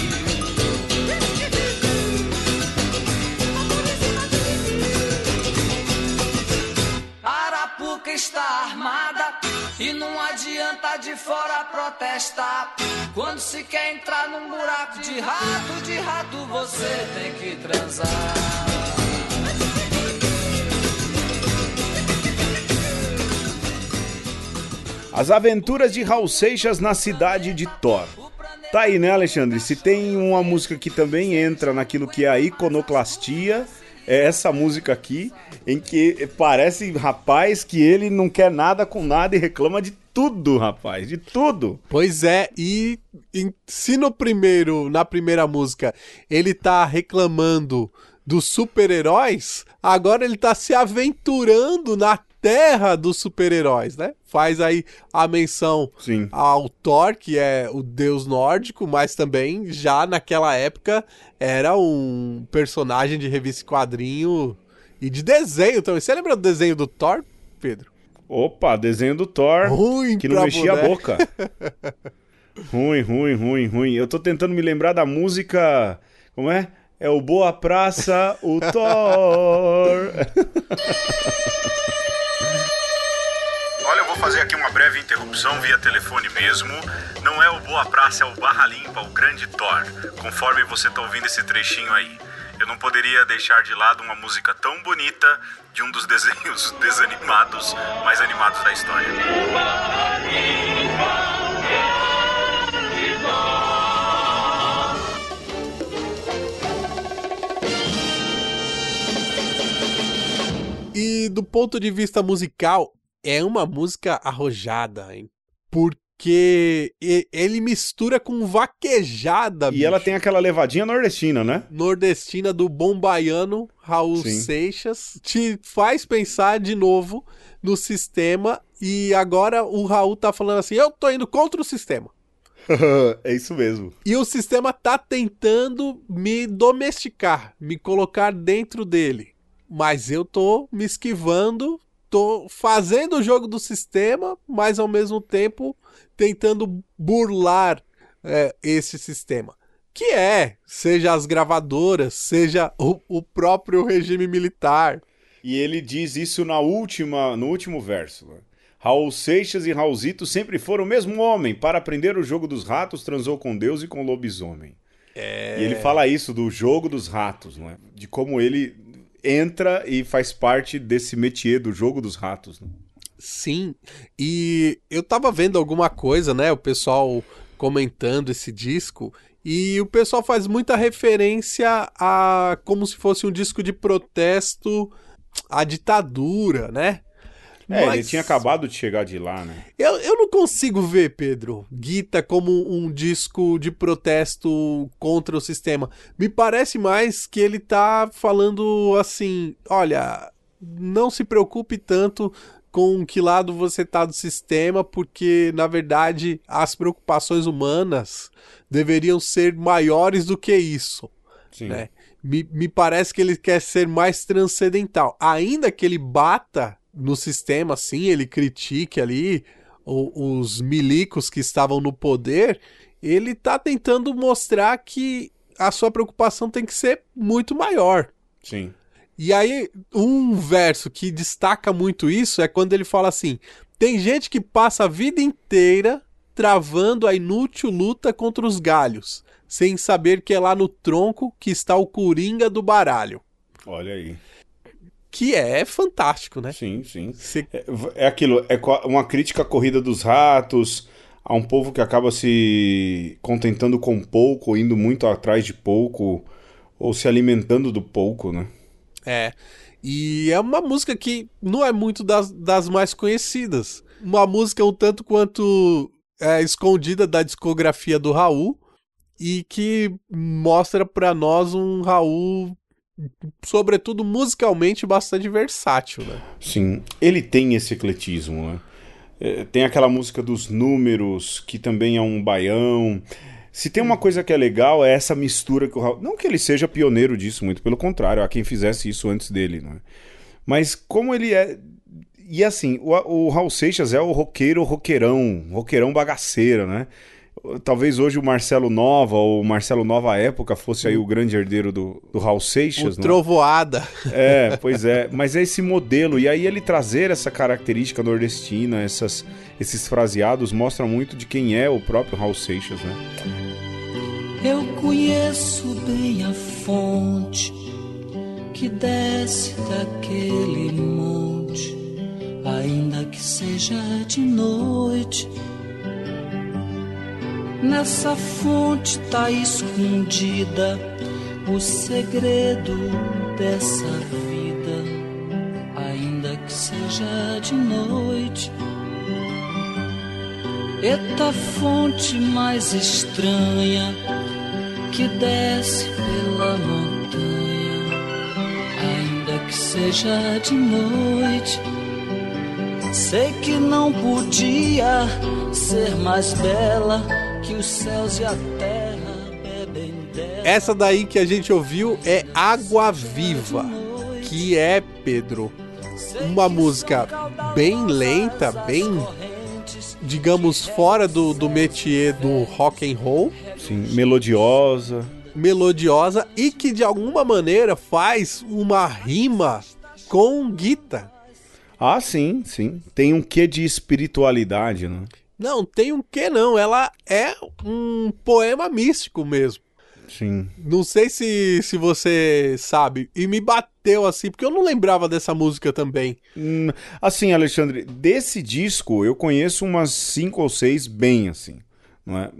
S4: Arapuca está armada e não adianta de fora protestar. Quando se quer entrar num buraco de rato, de rato você tem que transar.
S1: As aventuras de Raul Seixas na cidade de Thor. Tá aí, né, Alexandre? Se tem uma música que também entra naquilo que é a iconoclastia, é essa música aqui, em que parece, rapaz, que ele não quer nada com nada e reclama de tudo, rapaz, de tudo.
S2: Pois é, e, e se no primeiro, na primeira música, ele tá reclamando dos super-heróis, agora ele tá se aventurando na terra dos super-heróis, né? Faz aí a menção
S1: Sim.
S2: ao Thor, que é o deus nórdico, mas também já naquela época era um personagem de revista e quadrinho e de desenho também. Você lembra do desenho do Thor, Pedro?
S1: Opa, desenho do Thor,
S2: Ruim
S1: que não mexia a
S2: boneco.
S1: boca. ruim, ruim, ruim, ruim. Eu tô tentando me lembrar da música, como é? É o Boa Praça, o Thor.
S5: Olha, eu vou fazer aqui uma breve interrupção via telefone mesmo. Não é o Boa Praça, é o Barra Limpa, o Grande Thor, conforme você tá ouvindo esse trechinho aí. Eu não poderia deixar de lado uma música tão bonita de um dos desenhos desanimados mais animados da história.
S2: Do ponto de vista musical, é uma música arrojada, hein? Porque ele mistura com vaquejada,
S1: E ela
S2: bicho.
S1: tem aquela levadinha nordestina, né?
S2: nordestina do bom baiano Raul
S1: Sim.
S2: Seixas te faz pensar de novo no sistema e agora o Raul tá falando assim, eu tô indo contra o sistema.
S1: é isso mesmo.
S2: E o sistema tá tentando me domesticar, me colocar dentro dele. Mas eu tô me esquivando, tô fazendo o jogo do sistema, mas ao mesmo tempo tentando burlar é, esse sistema. Que é, seja as gravadoras, seja o, o próprio regime militar.
S1: E ele diz isso na última, no último verso. né? Raul Seixas e Raulzito sempre foram o mesmo homem. Para aprender o jogo dos ratos, transou com Deus e com lobisomem. E ele fala isso do jogo dos ratos, não é? De como ele entra e faz parte desse métier do jogo dos ratos. né?
S2: Sim, e eu tava vendo alguma coisa, né? O pessoal comentando esse disco, e o pessoal faz muita referência a como se fosse um disco de protesto à ditadura, né?
S1: É, ele
S2: Mas
S1: tinha acabado de chegar de lá, né?
S2: Eu, eu não consigo ver, Pedro, Guita como um disco de protesto contra o sistema. Me parece mais que ele tá falando assim: olha, não se preocupe tanto com que lado você tá do sistema, porque na verdade as preocupações humanas deveriam ser maiores do que isso
S1: Sim.
S2: né? Me, me parece que ele quer ser mais transcendental. Ainda que ele bata no sistema, assim, ele critique ali o- os milicos que estavam no poder, ele tá tentando mostrar que a sua preocupação tem que ser muito maior.
S1: Sim.
S2: E aí, um verso que destaca muito isso é quando ele fala assim: tem gente que passa a vida inteira travando a inútil luta contra os galhos, sem saber que é lá no tronco que está o coringa do baralho.
S1: Olha aí.
S2: Que é fantástico, né?
S1: Sim, sim.
S2: Você-
S1: É, é aquilo, é uma crítica à corrida dos ratos, a um povo que acaba se contentando com pouco, indo muito atrás de pouco, ou se alimentando do pouco, né?
S2: É. E é uma música que não é muito das, das mais conhecidas. Uma música um tanto quanto é, escondida da discografia do Raul e que mostra pra nós um Raul, sobretudo musicalmente, bastante versátil, né?
S1: Sim, ele tem esse ecletismo, né? É, tem aquela música dos números, que também é um baião. Se tem uma coisa que é legal, é essa mistura que o Raul... Não que ele seja pioneiro disso, muito pelo contrário, há quem fizesse isso antes dele, né? Mas como ele é... E assim, o, o Raul Seixas é o roqueiro roqueirão, roqueirão bagaceiro, né? Talvez hoje o Marcelo Nova, ou o Marcelo Nova época, fosse aí o grande herdeiro do, do Raul Seixas,
S2: O
S1: né?
S2: Trovoada.
S1: É, pois é. Mas é esse modelo. E aí ele trazer essa característica nordestina, essas, esses fraseados, mostra muito de quem é o próprio Raul Seixas, né?
S4: Eu conheço bem a fonte que desce daquele monte, ainda que seja de noite. Nessa fonte tá escondida o segredo dessa vida, ainda que seja de noite. Eita fonte mais estranha que desce pela montanha, ainda que seja de noite. Sei que não podia ser mais bela os céus e a terra bebem dela.
S2: Essa daí que a gente ouviu é Água Viva, que é, Pedro, uma música bem lenta, bem, digamos, fora do, do métier do rock and roll,
S1: Sim, melodiosa.
S2: melodiosa e que de alguma maneira faz uma rima com guitarra.
S1: Ah, sim, sim. Tem um quê de espiritualidade, né?
S2: Não, tem um que não, ela é um poema místico mesmo.
S1: Sim.
S2: Não sei se, se você sabe, e me bateu assim, porque eu não lembrava dessa música também.
S1: Hum, Assim, Alexandre, desse disco eu conheço umas cinco ou seis bem, assim. Não é?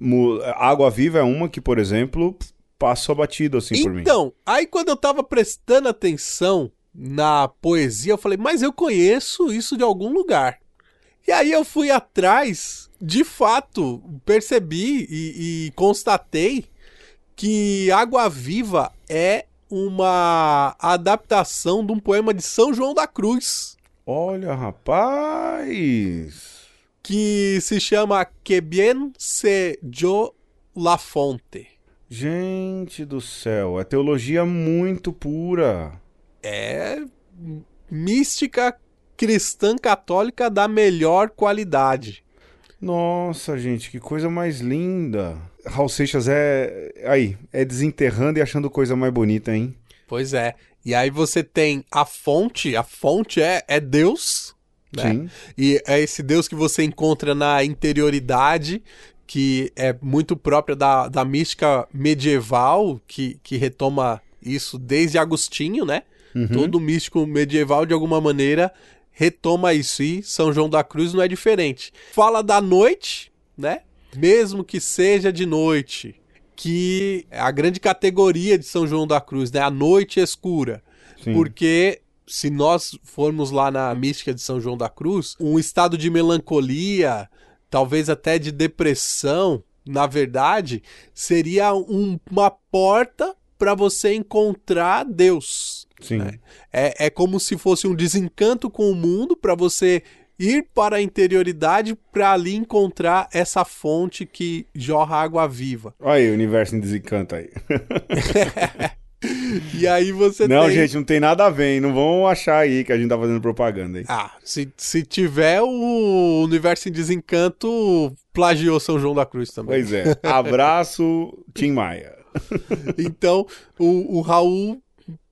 S1: Água Viva é uma que, por exemplo, passou batido assim por mim.
S2: Então, aí quando eu tava prestando atenção na poesia, eu falei, mas eu conheço isso de algum lugar. E aí eu fui atrás, de fato, percebi e, e constatei que Água Viva é uma adaptação de um poema de São João da Cruz,
S1: Olha, rapaz.
S2: que se chama Que bien se yo la fonte.
S1: Gente do céu, é teologia muito pura.
S2: é mística cristã católica da melhor qualidade.
S1: Nossa, gente, que coisa mais linda. Raul Seixas é. Aí, é desenterrando e achando coisa mais bonita, hein?
S2: Pois é. E aí você tem a fonte, a fonte é, é Deus, né?
S1: Sim.
S2: E é esse Deus que você encontra na interioridade, que é muito própria da, da mística medieval, que, que retoma isso desde Agostinho, né? Todo místico medieval, de alguma maneira, retoma isso. E São João da Cruz não é diferente. Fala da noite, né? Mesmo que seja de noite. Que é a grande categoria de São João da Cruz, né? A noite escura.
S1: Sim.
S2: Porque se nós formos lá na mística de São João da Cruz, um estado de melancolia, talvez até de depressão, na verdade, seria um- uma porta para você encontrar Deus.
S1: Sim.
S2: né? É, é como se fosse um desencanto com o mundo para você ir para a interioridade para ali encontrar essa fonte que jorra água viva.
S1: Olha aí, o universo em desencanto aí.
S2: E aí você
S1: não,
S2: tem...
S1: gente, não tem nada a ver, hein? Não vão achar aí que a gente tá fazendo propaganda, hein?
S2: Ah, se, se tiver o Universo em Desencanto, plagiou São João da Cruz também.
S1: Pois é. Abraço, Tim Maia.
S2: Então, o, o Raul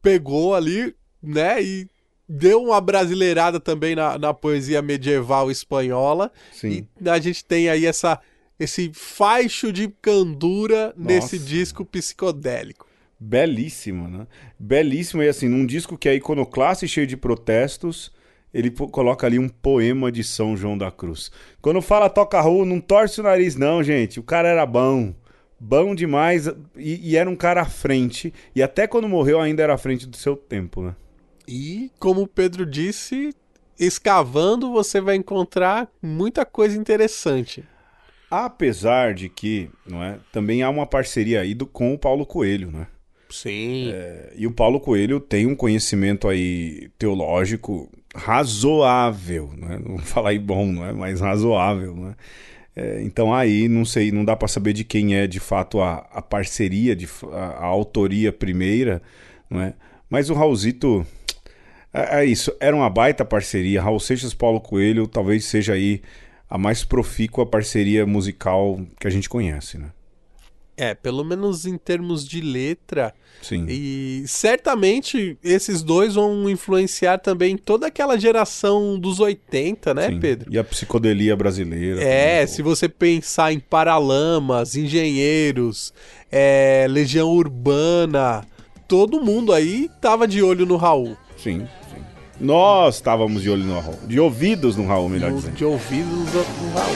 S2: pegou ali, né, e deu uma brasileirada também na, na poesia medieval espanhola.
S1: Sim.
S2: E a gente tem aí essa, esse faixo de candura nesse disco psicodélico.
S1: Belíssima, né? Belíssima, e assim, num disco que é iconoclasta e cheio de protestos, ele coloca ali um poema de São João da Cruz. Quando fala toca rua, não torce o nariz, não, gente. O cara era bom. Bom demais. E, e, era um cara à frente. E até quando morreu, ainda era à frente do seu tempo, né?
S2: E, como o Pedro disse, escavando você vai encontrar muita coisa interessante.
S1: Apesar de que, não é, também há uma parceria aí do, com o Paulo Coelho, né?
S2: Sim.
S1: É, e o Paulo Coelho tem um conhecimento aí teológico razoável, né? não vou falar aí bom, não é, mas razoável, né? É, então aí não sei, não dá para saber de quem é de fato a, a parceria, de, a, a autoria primeira, não é? Mas o Raulzito é, é, isso, era uma baita parceria. Raul Seixas Paulo Coelho talvez seja aí a mais profícua parceria musical que a gente conhece, né?
S2: É, pelo menos em termos de letra.
S1: Sim.
S2: E certamente esses dois vão influenciar também toda aquela geração dos 80, né, Sim. Pedro?
S1: E a psicodelia brasileira.
S2: É, se você pensar em Paralamas, Engenheiros, é, Legião Urbana, todo mundo aí tava de olho no Raul.
S1: Sim. sim. Nós estávamos de olho no Raul. De ouvidos no Raul, melhor dizendo.
S2: De ouvidos no Raul.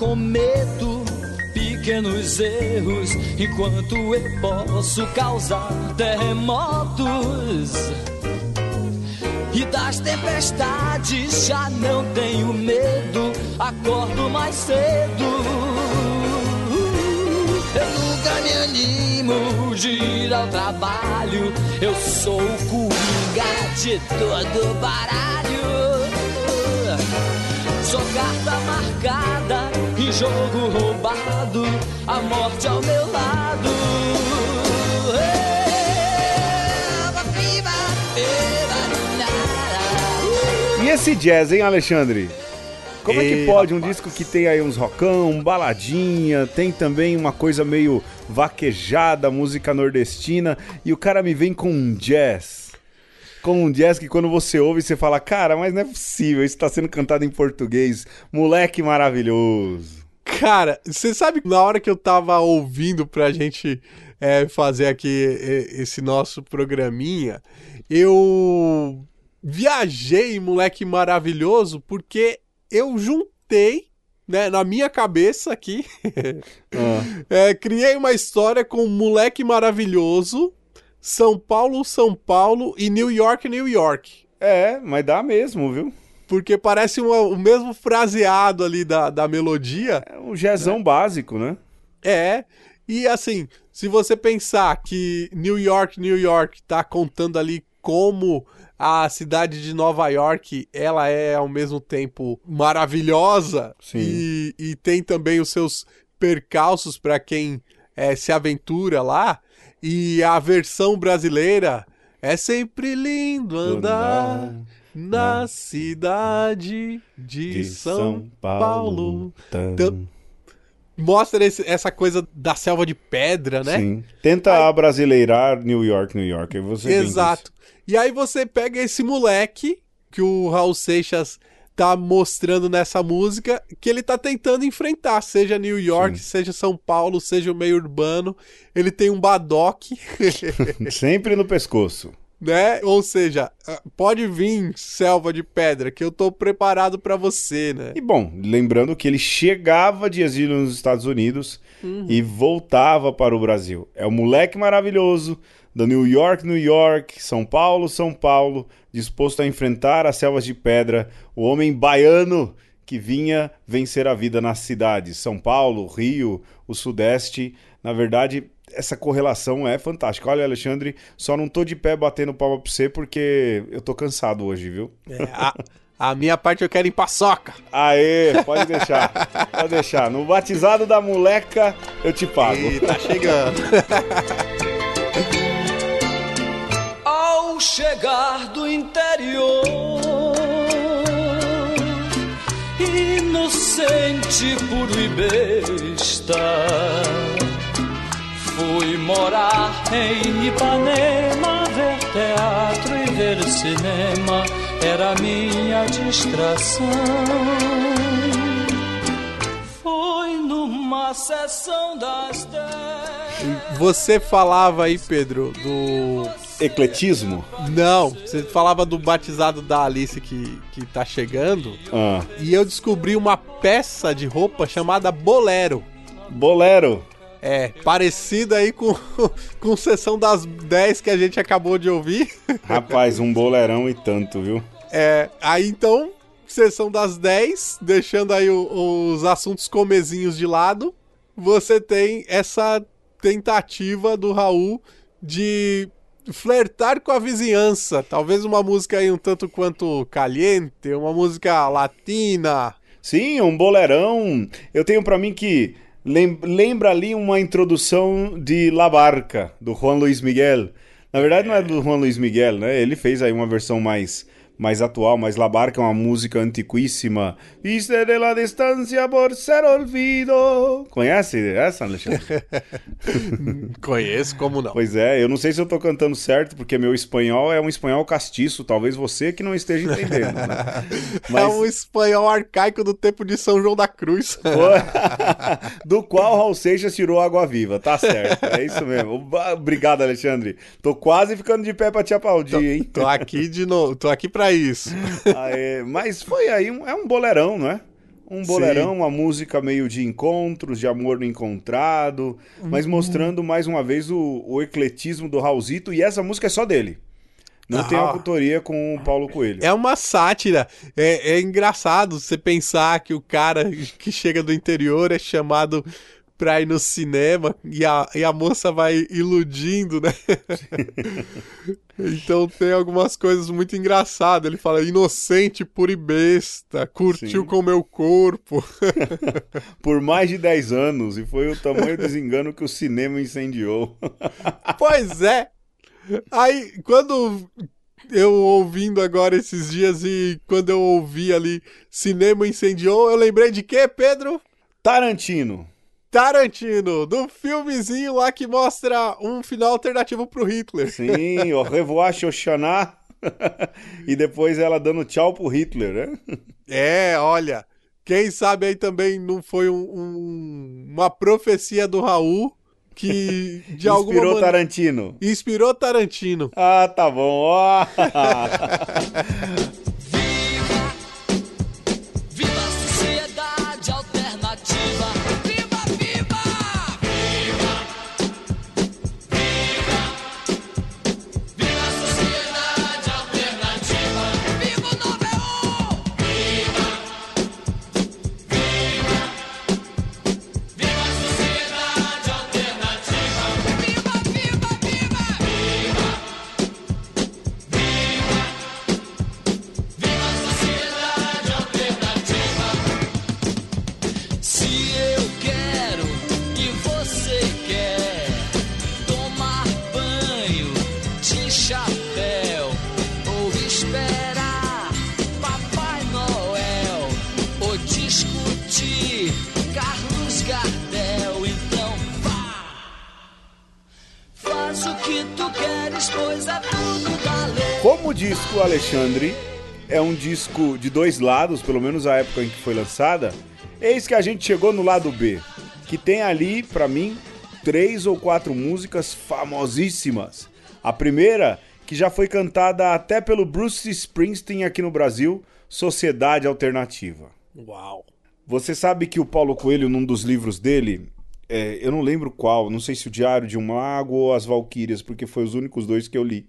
S4: Cometo pequenos erros enquanto eu posso causar terremotos. E das tempestades já não tenho medo, acordo mais cedo. Eu nunca me animo de ir ao trabalho, eu sou o coringa de todo baralho. Sou carta marcada jogo roubado, a morte ao meu lado.
S1: E esse jazz, hein, Alexandre? Como é que pode um disco que tem aí uns rockão, baladinha, tem também uma coisa meio vaquejada, música nordestina, e o cara me vem com um jazz? com um jazz que quando você ouve, você fala, cara, mas não é possível, isso tá sendo cantado em português. Moleque maravilhoso.
S2: Cara, você sabe na hora que eu tava ouvindo pra gente é, fazer aqui esse nosso programinha, eu viajei Moleque Maravilhoso porque eu juntei né, na minha cabeça aqui, ah. é, criei uma história com um moleque maravilhoso são Paulo, São Paulo e New York, New York.
S1: É, mas dá mesmo, viu?
S2: Porque parece uma, o mesmo fraseado ali da, da melodia.
S1: É um jazzão né? básico, né?
S2: É. E assim, se você pensar que New York, New York tá contando ali como a cidade de Nova York, ela é ao mesmo tempo maravilhosa e, e, tem também os seus percalços para quem é, se aventura lá. E a versão brasileira é sempre lindo andar na cidade de, de São, São, Paulo. Paulo. Então, mostra esse, essa coisa da selva de pedra, né? Sim.
S1: Tenta aí... abrasileirar New York, New York. Você
S2: Exato. E aí você pega esse moleque que o Raul Seixas tá mostrando nessa música que ele tá tentando enfrentar, seja New York, Sim. seja São Paulo, seja o meio urbano. Ele tem um badoque.
S1: Sempre no pescoço.
S2: Né? Ou seja, ah, pode vir selva de pedra, que eu tô preparado para você, né?
S1: E bom, lembrando que ele chegava de exílio nos Estados Unidos uhum. e voltava para o Brasil. É o moleque maravilhoso da New York, New York, São Paulo, São Paulo, disposto a enfrentar as selvas de pedra, o homem baiano que vinha vencer a vida nas cidades, São Paulo, Rio, o Sudeste. Na verdade, essa correlação é fantástica. Olha, Alexandre, só não tô de pé batendo palma pra você porque eu tô cansado hoje, viu?
S2: É, a, a, minha parte eu quero em paçoca.
S1: Aê, pode deixar. pode deixar. No batizado da moleca eu te pago.
S2: E tá chegando.
S4: chegar do interior, inocente, puro e besta, fui morar em Ipanema, ver teatro e ver cinema era minha distração. Foi numa sessão das dez.
S2: Você falava aí, Pedro, do.
S1: Ecletismo?
S2: Não, você falava do batizado da Alice que, que tá chegando.
S1: Ah.
S2: E eu descobri uma peça de roupa chamada Bolero.
S1: Bolero.
S2: É, parecida aí com, com sessão das 10 que a gente acabou de ouvir.
S1: Rapaz, um bolerão e tanto, viu?
S2: É, aí então, sessão das 10, deixando aí o- os assuntos comezinhos de lado, você tem essa tentativa do Raul de flertar com a vizinhança. Talvez uma música aí um tanto quanto caliente, uma música latina.
S1: Sim, um bolerão. Eu tenho pra mim que lembra ali uma introdução de La Barca, do Juan Luis Miguel. Na verdade, não é do Juan Luis Miguel, né? Ele fez aí uma versão mais, mais atual, mas La Barca é uma música antiquíssima. Viste de la distancia por ser olvido. Conhece essa, Alexandre?
S2: Conheço, como não?
S1: Pois é, eu não sei se eu tô cantando certo, porque meu espanhol é um espanhol castiço, talvez você que não esteja entendendo, né?
S2: É um espanhol arcaico do tempo de São João da Cruz.
S1: do qual Raul Seixas tirou água viva, tá certo, é isso mesmo. Obrigado, Alexandre. Tô quase ficando de pé pra te aplaudir, hein?
S2: Tô aqui de novo, tô aqui pra isso.
S1: Aê, mas foi aí, um- é um bolerão, não é? Um bolerão, uma música meio de encontros, de amor no encontrado, mas
S2: Uhum.
S1: mostrando mais uma vez o, o ecletismo do Raulzito, e essa música é só dele. Não tem
S2: Ah.
S1: autoria com o Paulo Coelho.
S2: É uma sátira. É, é engraçado você pensar que o cara que chega do interior é chamado pra ir no cinema e a, e a moça vai iludindo, né? então tem algumas coisas muito engraçadas. Ele fala inocente, pura e besta, curtiu
S1: Sim.
S2: com meu corpo.
S1: Por mais de 10 anos, e foi o tamanho do desengano que o cinema incendiou.
S2: Pois é. Aí, quando eu ouvindo agora esses dias e quando eu ouvi ali Cinema Incendiou, eu lembrei de quê, Pedro?
S1: Tarantino.
S2: Tarantino, do filmezinho lá que mostra um final alternativo pro Hitler.
S1: Sim, o Revoar Shoshana. e depois ela dando tchau pro Hitler, né?
S2: É, olha, quem sabe aí também não foi um- um- uma profecia do Raul que de alguma
S1: Inspirou
S2: maneira
S1: Tarantino.
S2: inspirou Tarantino.
S1: Ah, tá bom. Ó.
S4: Viva
S1: Alexandre é um disco de dois lados, pelo menos a época em que foi lançada, eis que a gente chegou no lado B, que tem ali, pra mim, três ou quatro músicas famosíssimas. A primeira, que já foi cantada até pelo Bruce Springsteen aqui no Brasil, Sociedade Alternativa.
S2: Uau.
S1: Você sabe que o Paulo Coelho, num dos livros dele, é, eu não lembro qual, não sei se o Diário de um Mago ou As Valquírias, porque foi os únicos dois que eu li.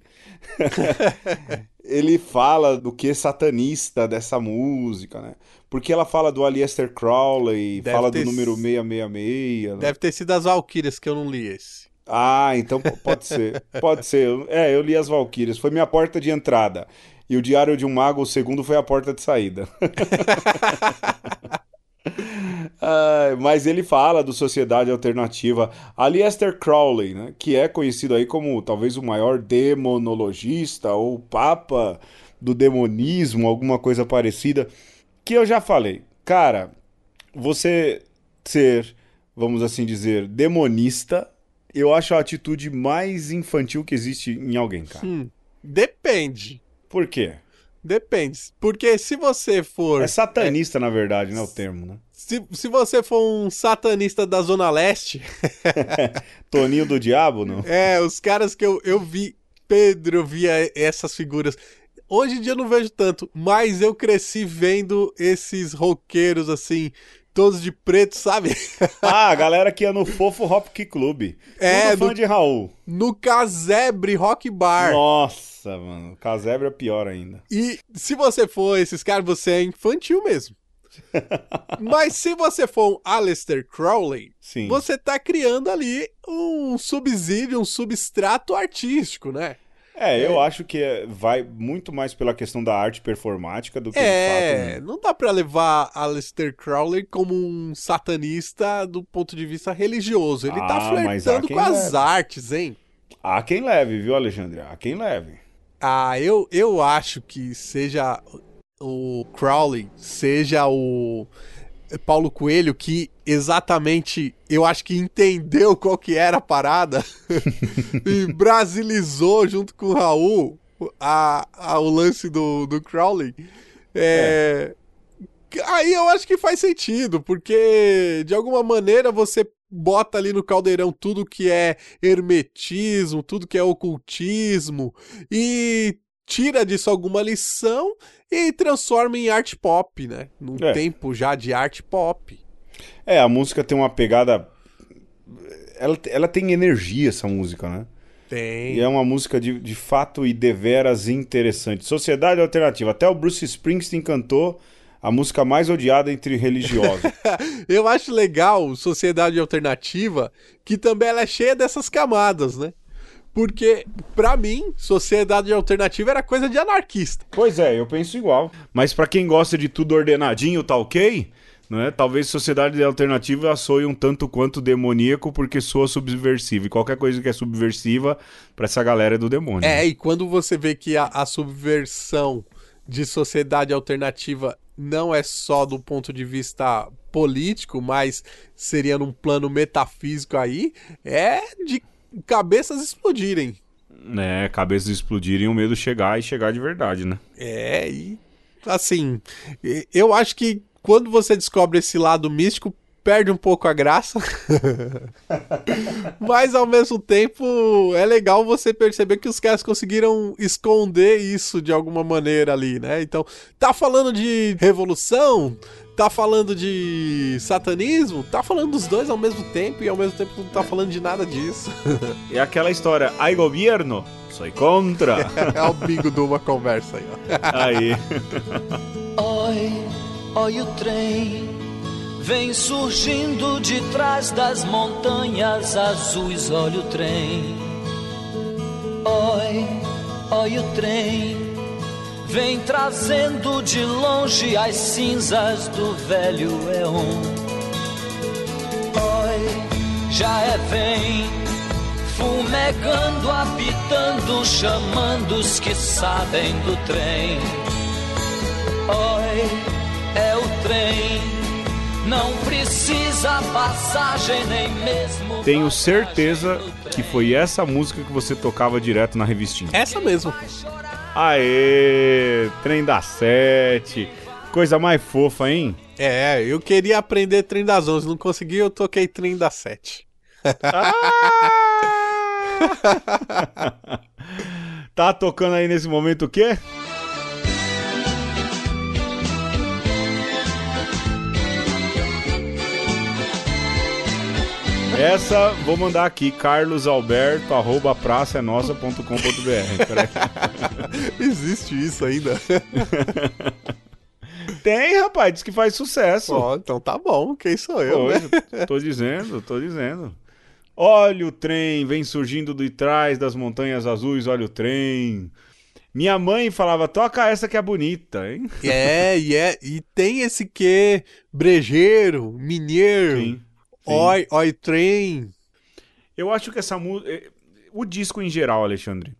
S1: Ele fala do que é satanista dessa música, né? Porque ela fala do Aleister Crowley,
S2: Deve
S1: fala do número
S2: s-
S1: 666. né?
S2: Deve ter sido as Valkyrias que eu não li esse.
S1: Ah, então pode ser. Pode ser. É, eu li As Valquírias. Foi minha porta de entrada. E o Diário de um Mago, o segundo, foi a porta de saída. Mas ele fala do Sociedade Alternativa. Aleister Crowley, né, que é conhecido aí como talvez o maior demonologista ou papa do demonismo, alguma coisa parecida, que eu já falei. Cara, você ser, vamos assim dizer, demonista, eu acho a atitude mais infantil que existe em alguém, cara.
S2: Hum. Depende.
S1: Por quê?
S2: Depende. Porque se você for.
S1: É satanista, na verdade, né? O termo, né?
S2: Se, se você for um satanista da Zona Leste.
S1: Toninho do Diabo, não?
S2: É, os caras que eu, eu vi. Pedro, eu via essas figuras. Hoje em dia eu não vejo tanto, mas eu cresci vendo esses roqueiros assim, todos de preto, sabe?
S1: Ah, a galera que ia no Fofo Rock Club.
S2: É,
S1: Tudo fã
S2: no-
S1: de Raul.
S2: No Casebre Rock Bar.
S1: Nossa, mano. Casebre é pior ainda.
S2: E se você for esses caras, você é infantil mesmo. Mas se você for um Aleister Crowley,
S1: Sim.
S2: você tá criando ali um subsídio, um substrato artístico, né?
S1: É, eu acho que é- vai muito mais pela questão da arte performática do que
S2: É,
S1: fato. um-
S2: não dá pra levar Aleister Crowley como um satanista do ponto de vista religioso. Ele tá
S1: Ah, há
S2: flertando com as
S1: leve.
S2: artes, hein?
S1: Há quem leve, viu, Alexandre? Há quem leve.
S2: Ah, eu, eu acho que seja o Crowley, seja o Paulo Coelho, que exatamente eu acho que entendeu qual que era a parada e brasilizou junto com o Raul a, a- o lance do, do Crowley. É, Aí eu acho que faz sentido, porque de alguma maneira você bota ali no caldeirão tudo que é hermetismo, tudo que é ocultismo e tira disso alguma lição e transforma em arte pop, né? Num
S1: É.
S2: tempo já de arte pop.
S1: É, a música tem uma pegada. Ela, ela tem energia, essa música, né?
S2: Tem.
S1: E é uma música de, de fato e deveras interessante. Sociedade Alternativa. Até o Bruce Springsteen cantou a música mais odiada entre religiosos.
S2: Eu acho legal Sociedade Alternativa, que também ela é cheia dessas camadas, né? Porque, pra mim, Sociedade Alternativa era coisa de anarquista.
S1: pois é, eu penso igual. Mas pra quem gosta de tudo ordenadinho, tá ok? Não é? Talvez Sociedade Alternativa soe um tanto quanto demoníaco porque soa subversivo. E qualquer coisa que é subversiva, pra essa galera é do demônio.
S2: É, e quando você vê que a, a subversão de sociedade alternativa não é só do ponto de vista político, mas seria num plano metafísico aí, é de cabeças explodirem.
S1: É, cabeças explodirem o medo chegar e chegar de verdade, né?
S2: É, e assim, eu acho que quando você descobre esse lado místico, perde um pouco a graça. Mas ao mesmo tempo é legal você perceber que os caras conseguiram esconder isso de alguma maneira ali, né? Então, tá falando de revolução, tá falando de satanismo, tá falando dos dois ao mesmo tempo e ao mesmo tempo não tá falando de nada disso.
S1: É aquela história, ai governo, sou contra.
S2: É o bingo de uma conversa aí, ó.
S1: Aí.
S4: Oi o trem vem surgindo de trás das montanhas azuis. Olha o trem. Oi, oi o trem vem trazendo de longe as cinzas do velho Eon. Oi, já é vem fumegando, apitando, chamando os que sabem do trem. Oi, é o trem. Não precisa passagem nem mesmo.
S1: Tenho certeza que foi essa música que você tocava direto na revistinha.
S2: Essa mesmo.
S1: Aê, trem da sete. Coisa mais fofa, hein?
S2: É, eu queria aprender trem das 11, não consegui, eu toquei trem das 7.
S1: tá tocando aí nesse momento o quê? Essa vou mandar aqui, carlosalberto, arroba praçaenossa.com.br. Peraí.
S2: Existe isso ainda?
S1: Tem, rapaz, diz que faz sucesso.
S2: Ó, então tá bom, quem sou eu, né?
S1: Tô dizendo, tô dizendo. Olha o trem, vem surgindo de trás das montanhas azuis, olha o trem. Minha mãe falava, toca essa que é bonita, hein?
S2: É, e é, e tem esse que brejeiro, mineiro,
S1: sim.
S2: Oi, oi trem.
S1: Eu acho que essa música. O disco em geral, Alexandre,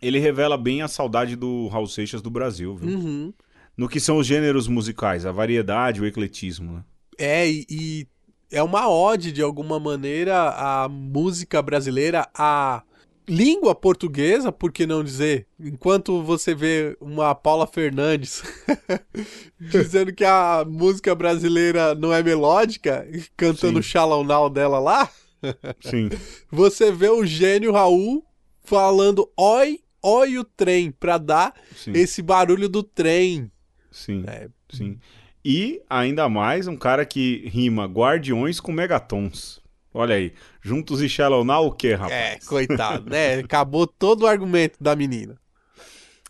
S1: ele revela bem a saudade do Raul Seixas do Brasil, viu?
S2: Uhum.
S1: No que são os gêneros musicais, a variedade, o ecletismo, né?
S2: É, e, e é uma ode, de alguma maneira, à música brasileira, a língua portuguesa, por que não dizer? Enquanto você vê uma Paula Fernandes dizendo que a música brasileira não é melódica, cantando. Shallow Now dela lá,
S1: Sim.
S2: você vê o gênio Raul falando oi, oi o trem, pra dar
S1: Sim.
S2: esse barulho do trem.
S1: Sim.
S2: É.
S1: Sim. E ainda mais um cara que rima guardiões com megatons. Olha aí. Juntos e Shallow Now o quê, rapaz?
S2: É, coitado, né? Acabou todo o argumento da menina.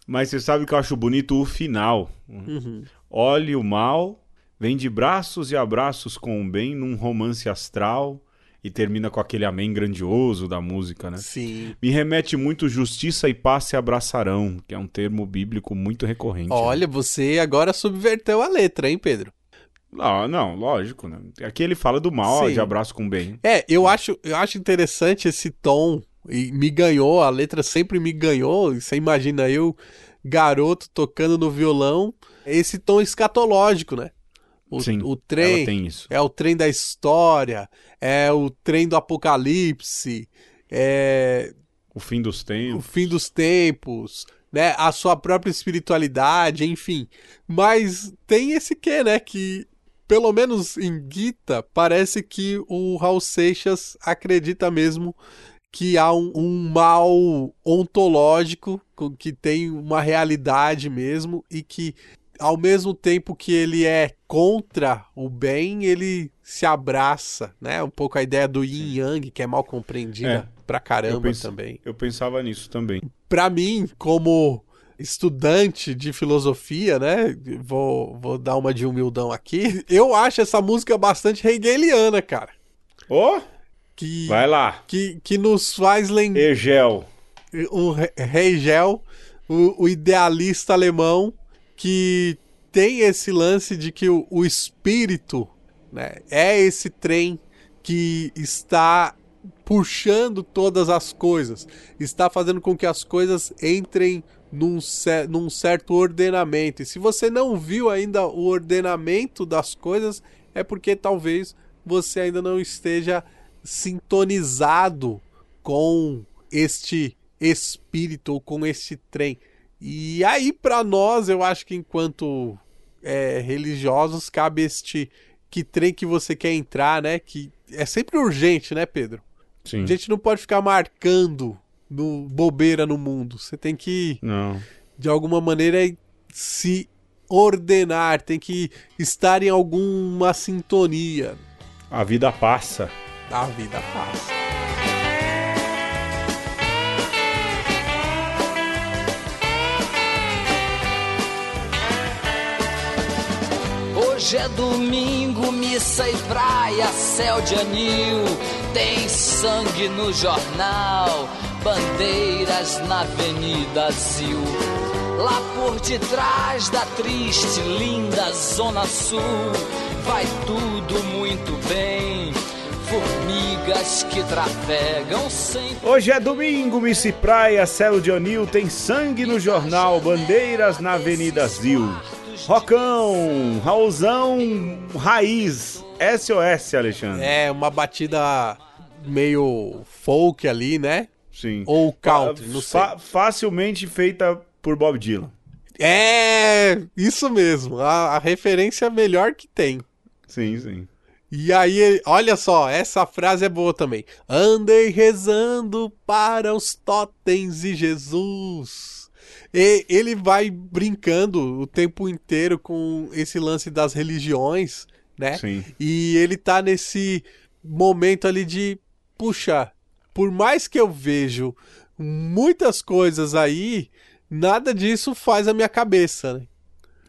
S1: Mas você sabe que eu acho bonito o final.
S2: Uhum.
S1: Olhe o mal, vem de braços e abraços com o bem num romance astral e termina com aquele amém grandioso da música, né?
S2: Sim.
S1: Me remete muito justiça e paz se abraçarão, que é um termo bíblico muito recorrente. né?
S2: Olha, você agora subverteu a letra, hein, Pedro?
S1: Não, não, lógico, né? Aqui ele fala do mal,
S2: Sim.
S1: de abraço com o bem.
S2: É, eu acho, eu acho interessante esse tom. E me ganhou, a letra sempre me ganhou. Você imagina eu, garoto, tocando no violão, esse tom escatológico, né? O,
S1: Sim,
S2: o trem.
S1: Ela tem isso.
S2: É o trem da história, é o trem do apocalipse, é
S1: O fim dos
S2: o
S1: tempos.
S2: fim dos tempos, né? A sua própria espiritualidade, enfim. Mas tem esse quê, né? Que, pelo menos em Gita, parece que o Raul Seixas acredita mesmo que há um, um mal ontológico, co- que tem uma realidade mesmo, e que ao mesmo tempo que ele é contra o bem, ele se abraça, né? Um pouco a ideia do yin yang, que é mal compreendida pra caramba
S1: Eu
S2: também
S1: Eu pensava nisso também.
S2: para mim, como estudante de filosofia, né? Vou, vou dar uma de humildão aqui. Eu acho essa música bastante hegeliana, cara.
S1: Ó,
S2: Que,
S1: vai lá.
S2: que, que nos faz lembrar
S1: Egel.
S2: o He- Hegel, o, o idealista alemão, que tem esse lance de que o, o espírito né, é esse trem que está puxando todas as coisas, está fazendo com que as coisas entrem num, cer- num certo ordenamento. E se você não viu ainda o ordenamento das coisas, é porque talvez você ainda não esteja sintonizado com este espírito ou com este trem. E aí, para nós, eu acho que enquanto é, religiosos, cabe este que trem que você quer entrar, né? Que é sempre urgente, né, Pedro?
S1: Sim.
S2: A gente não pode ficar marcando no bobeira no mundo. Você tem que,
S1: Não.
S2: de alguma maneira, se ordenar, tem que estar em alguma sintonia.
S1: A vida passa.
S2: A vida passa.
S4: Hoje é domingo, missa e praia, céu de anil. Tem sangue no jornal, bandeiras na Avenida Zil. Lá por detrás da triste, linda Zona Sul, vai tudo muito bem. Formigas que trafegam sem
S1: Hoje é domingo, Missy Praia, céu de Onil, tem sangue no jornal, bandeiras na Avenida Zil. Rocão, Raulzão, raiz, SOS, Alexandre.
S2: É uma batida meio folk ali, né?
S1: Sim.
S2: Ou country, não sei.
S1: Fa- facilmente feita por Bob Dylan.
S2: É, isso mesmo. A, a referência melhor que tem.
S1: Sim, sim.
S2: E aí, olha só, essa frase é boa também. Andei rezando para os totens de Jesus. E ele vai brincando o tempo inteiro com esse lance das religiões, né?
S1: Sim.
S2: E ele tá nesse momento ali de, puxa, por mais que eu vejo muitas coisas aí, nada disso faz a minha cabeça, né?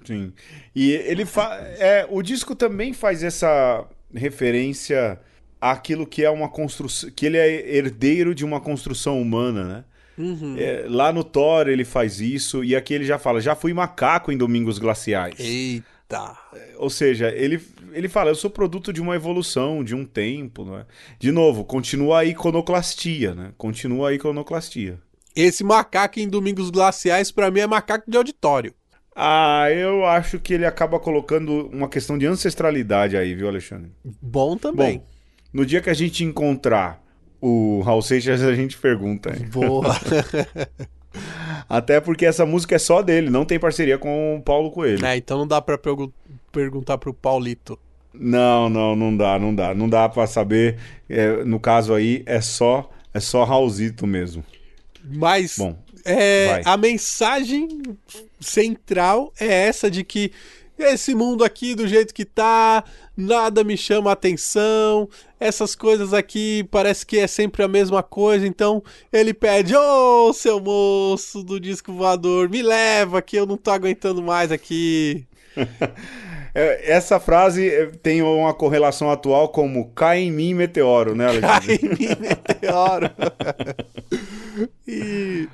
S1: Sim. E ele fa... é, o disco também faz essa referência àquilo que é uma construção, que ele é herdeiro de uma construção humana, né?
S2: Uhum.
S1: É, lá no Thor ele faz isso e aqui ele já fala, já fui macaco em Domingos Glaciais.
S2: Eita.
S1: Ou seja, ele, ele fala, eu sou produto de uma evolução, de um tempo, não é? De novo, continua a iconoclastia, né? Continua a iconoclastia.
S2: Esse macaco em Domingos Glaciais, pra mim, é macaco de auditório.
S1: Ah, eu acho que ele acaba colocando uma questão de ancestralidade aí, viu, Alexandre?
S2: Bom também.
S1: Bom, no dia que a gente encontrar o Raul Seixas a gente pergunta. Hein?
S2: Boa.
S1: Até porque essa música é só dele, não tem parceria com o Paulo Coelho.
S2: é, então não dá pra pergu- perguntar pro Paulito.
S1: Não, não, não dá, não dá. Não dá pra saber. É, no caso aí, é só é só Raulzito mesmo.
S2: Mas
S1: Bom,
S2: é, a mensagem central é essa de que esse mundo aqui do jeito que tá, nada me chama a atenção, essas coisas aqui parece que é sempre a mesma coisa, então ele pede, ô seu moço do disco voador, me leva que eu não tô aguentando mais aqui.
S1: é, essa frase é, tem uma correlação atual como cai em mim meteoro, né, Alexandre?
S2: Cai em mim, meteoro. e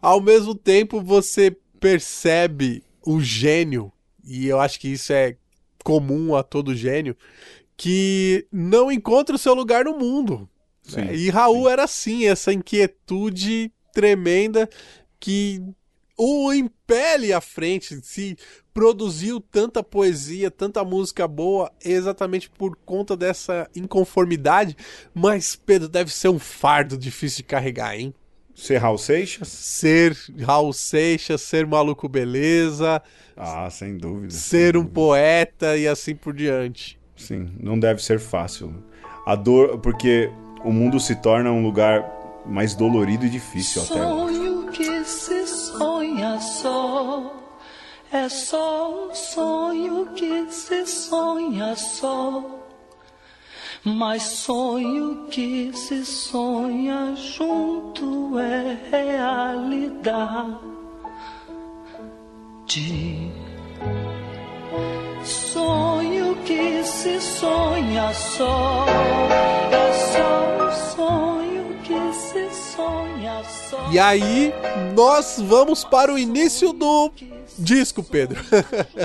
S2: ao mesmo tempo você percebe o gênio, e eu acho que isso é comum a todo gênio, que não encontra o seu lugar no mundo.
S1: Sim,
S2: né? E Raul era assim, essa inquietude tremenda que o impele à frente, se produziu tanta poesia, tanta música boa, exatamente por conta dessa inconformidade. Mas, Pedro, deve ser um fardo difícil de carregar, hein?
S1: Ser Raul Seixas?
S2: Ser Raul Seixas, ser maluco beleza,
S1: Ah, sem dúvida.
S2: ser
S1: sem
S2: um
S1: dúvida.
S2: poeta e assim por diante.
S1: Sim, não deve ser fácil. A dor, porque o mundo se torna um lugar mais dolorido e difícil até.
S4: Sonho que se sonha só. É só um sonho que se sonha só. Mas sonho que se sonha junto é realidade. Sonho que se sonha só. É só um sonho que se sonha só.
S2: E aí, nós vamos para o início do disco, Pedro.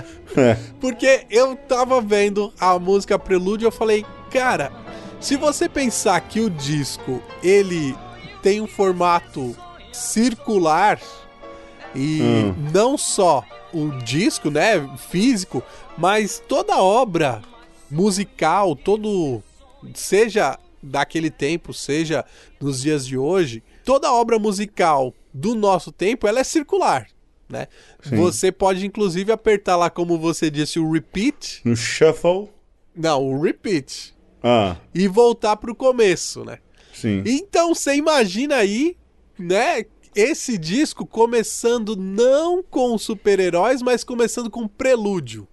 S2: Porque eu tava vendo a música Prelúdio e eu falei, cara, se você pensar que o disco ele tem um formato circular e
S1: Hum.
S2: não só o disco, né, físico, mas toda obra musical, todo seja daquele tempo, seja nos dias de hoje, toda obra musical do nosso tempo, ela é circular, né?
S1: Sim.
S2: Você pode inclusive apertar lá como você disse o repeat,
S1: No shuffle.
S2: não, o repeat
S1: Ah,
S2: e voltar pro começo, né?
S1: sim.
S2: Então você imagina aí, né? Esse disco começando não com super-heróis, mas começando com prelúdio.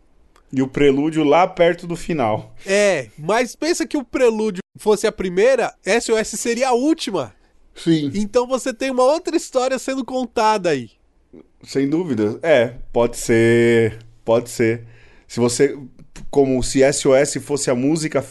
S1: E o prelúdio lá perto do final.
S2: É, mas pensa que o prelúdio fosse a primeira, SOS seria a última.
S1: Sim.
S2: Então você tem uma outra história sendo contada aí.
S1: Sem dúvida. É, pode ser. Pode ser. Se você. Como se SOS fosse a música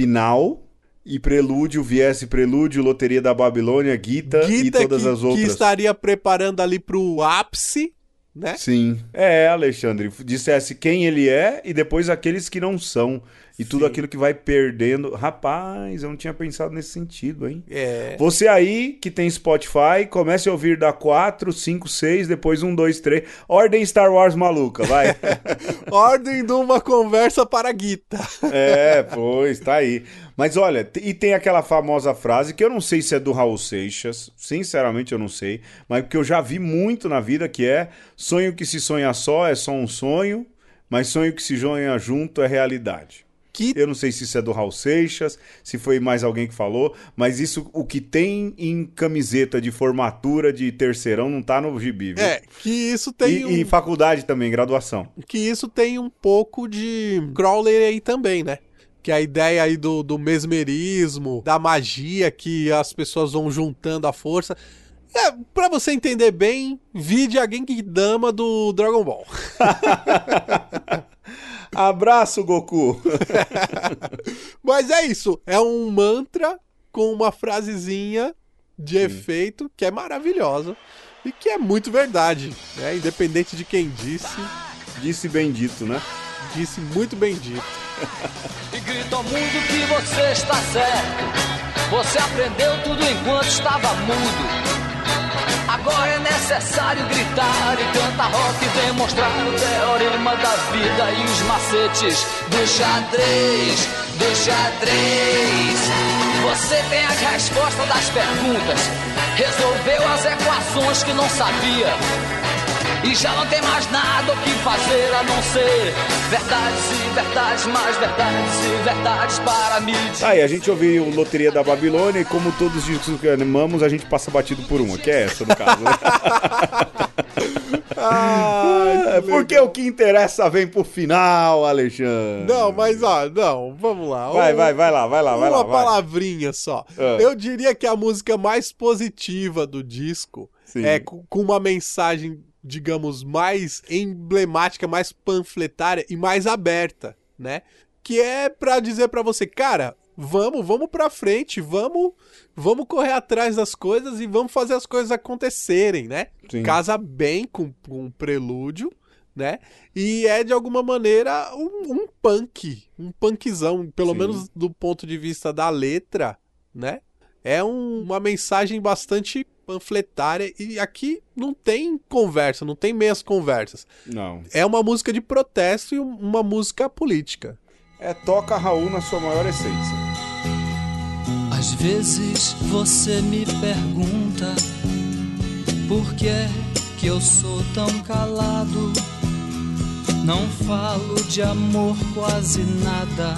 S1: final e Prelúdio viesse Prelúdio, Loteria da Babilônia, Gita, e
S2: Guita
S1: todas
S2: que,
S1: as outras.
S2: que estaria preparando ali pro ápice, né?
S1: Sim. É, Alexandre. Dissesse quem ele é e depois aqueles que não são. E tudo
S2: Sim.
S1: aquilo que vai perdendo. Rapaz, eu não tinha pensado nesse sentido, hein?
S2: É.
S1: Você aí que tem Spotify, comece a ouvir da 4, 5, 6, depois 1, 2, 3. Ordem Star Wars maluca, vai.
S2: Ordem de uma conversa para Guita.
S1: é, pois, tá aí. Mas olha, e tem aquela famosa frase que eu não sei se é do Raul Seixas, sinceramente eu não sei, mas que eu já vi muito na vida que é sonho que se sonha só é só um sonho, mas sonho que se sonha junto é realidade.
S2: Que
S1: Eu não sei se isso é do Raul Seixas, se foi mais alguém que falou, mas isso, o que tem em camiseta de formatura de terceirão não tá no gibi, viu?
S2: é, que isso tem
S1: E,
S2: um...
S1: e faculdade também, graduação.
S2: que isso tem um pouco de Crowley aí também, né? Que a ideia aí do, do mesmerismo, da magia que as pessoas vão juntando à força. É, pra você entender bem, vide a Genkidama do Dragon Ball.
S1: Abraço, Goku!
S2: Mas é isso, é um mantra com uma frasezinha de efeito que é maravilhosa e que é muito verdade, né? Independente de quem disse,
S1: Disse bendito, né?
S2: disse muito bem dito.
S4: E grita ao mundo que você está certo. Você aprendeu tudo enquanto estava mudo. Agora é necessário gritar e cantar rock e demonstrar o teorema da vida e os macetes do xadrez, do xadrez. Você tem as respostas das perguntas, resolveu as equações que não sabia. E já não tem mais nada o que fazer a não ser verdades e verdades, mais verdades e verdades para me dizer.
S1: Aí, a gente ouviu Loteria da Babilônia e como todos os discos que animamos, a gente passa batido por uma, que é essa no caso. Né?
S2: Ah,
S1: Porque o que interessa vem pro final, Alexandre.
S2: Não, mas ó, não, vamos lá.
S1: Vai,
S2: Um-
S1: vai, vai lá, vai lá, vai
S2: uma
S1: lá. vai.
S2: palavrinha só.
S1: Ah.
S2: Eu diria que a música mais positiva do disco
S1: Sim.
S2: é com com uma mensagem, digamos, mais emblemática, mais panfletária e mais aberta, né? Que é pra dizer pra você, cara, vamos, vamos pra frente, vamos, vamos correr atrás das coisas e vamos fazer as coisas acontecerem, né?
S1: Sim.
S2: Casa bem com, com o prelúdio, né? E é de alguma maneira um, um punk, um punkzão, pelo
S1: Sim.
S2: menos do ponto de vista da letra, né? É um- uma mensagem bastante panfletária e aqui não tem conversa, não tem meias conversas.
S1: Não.
S2: É uma música de protesto e um- uma música política.
S1: É Toca Raul na sua maior essência.
S3: Às vezes você me pergunta por que é que eu sou tão calado. Não falo de amor quase nada,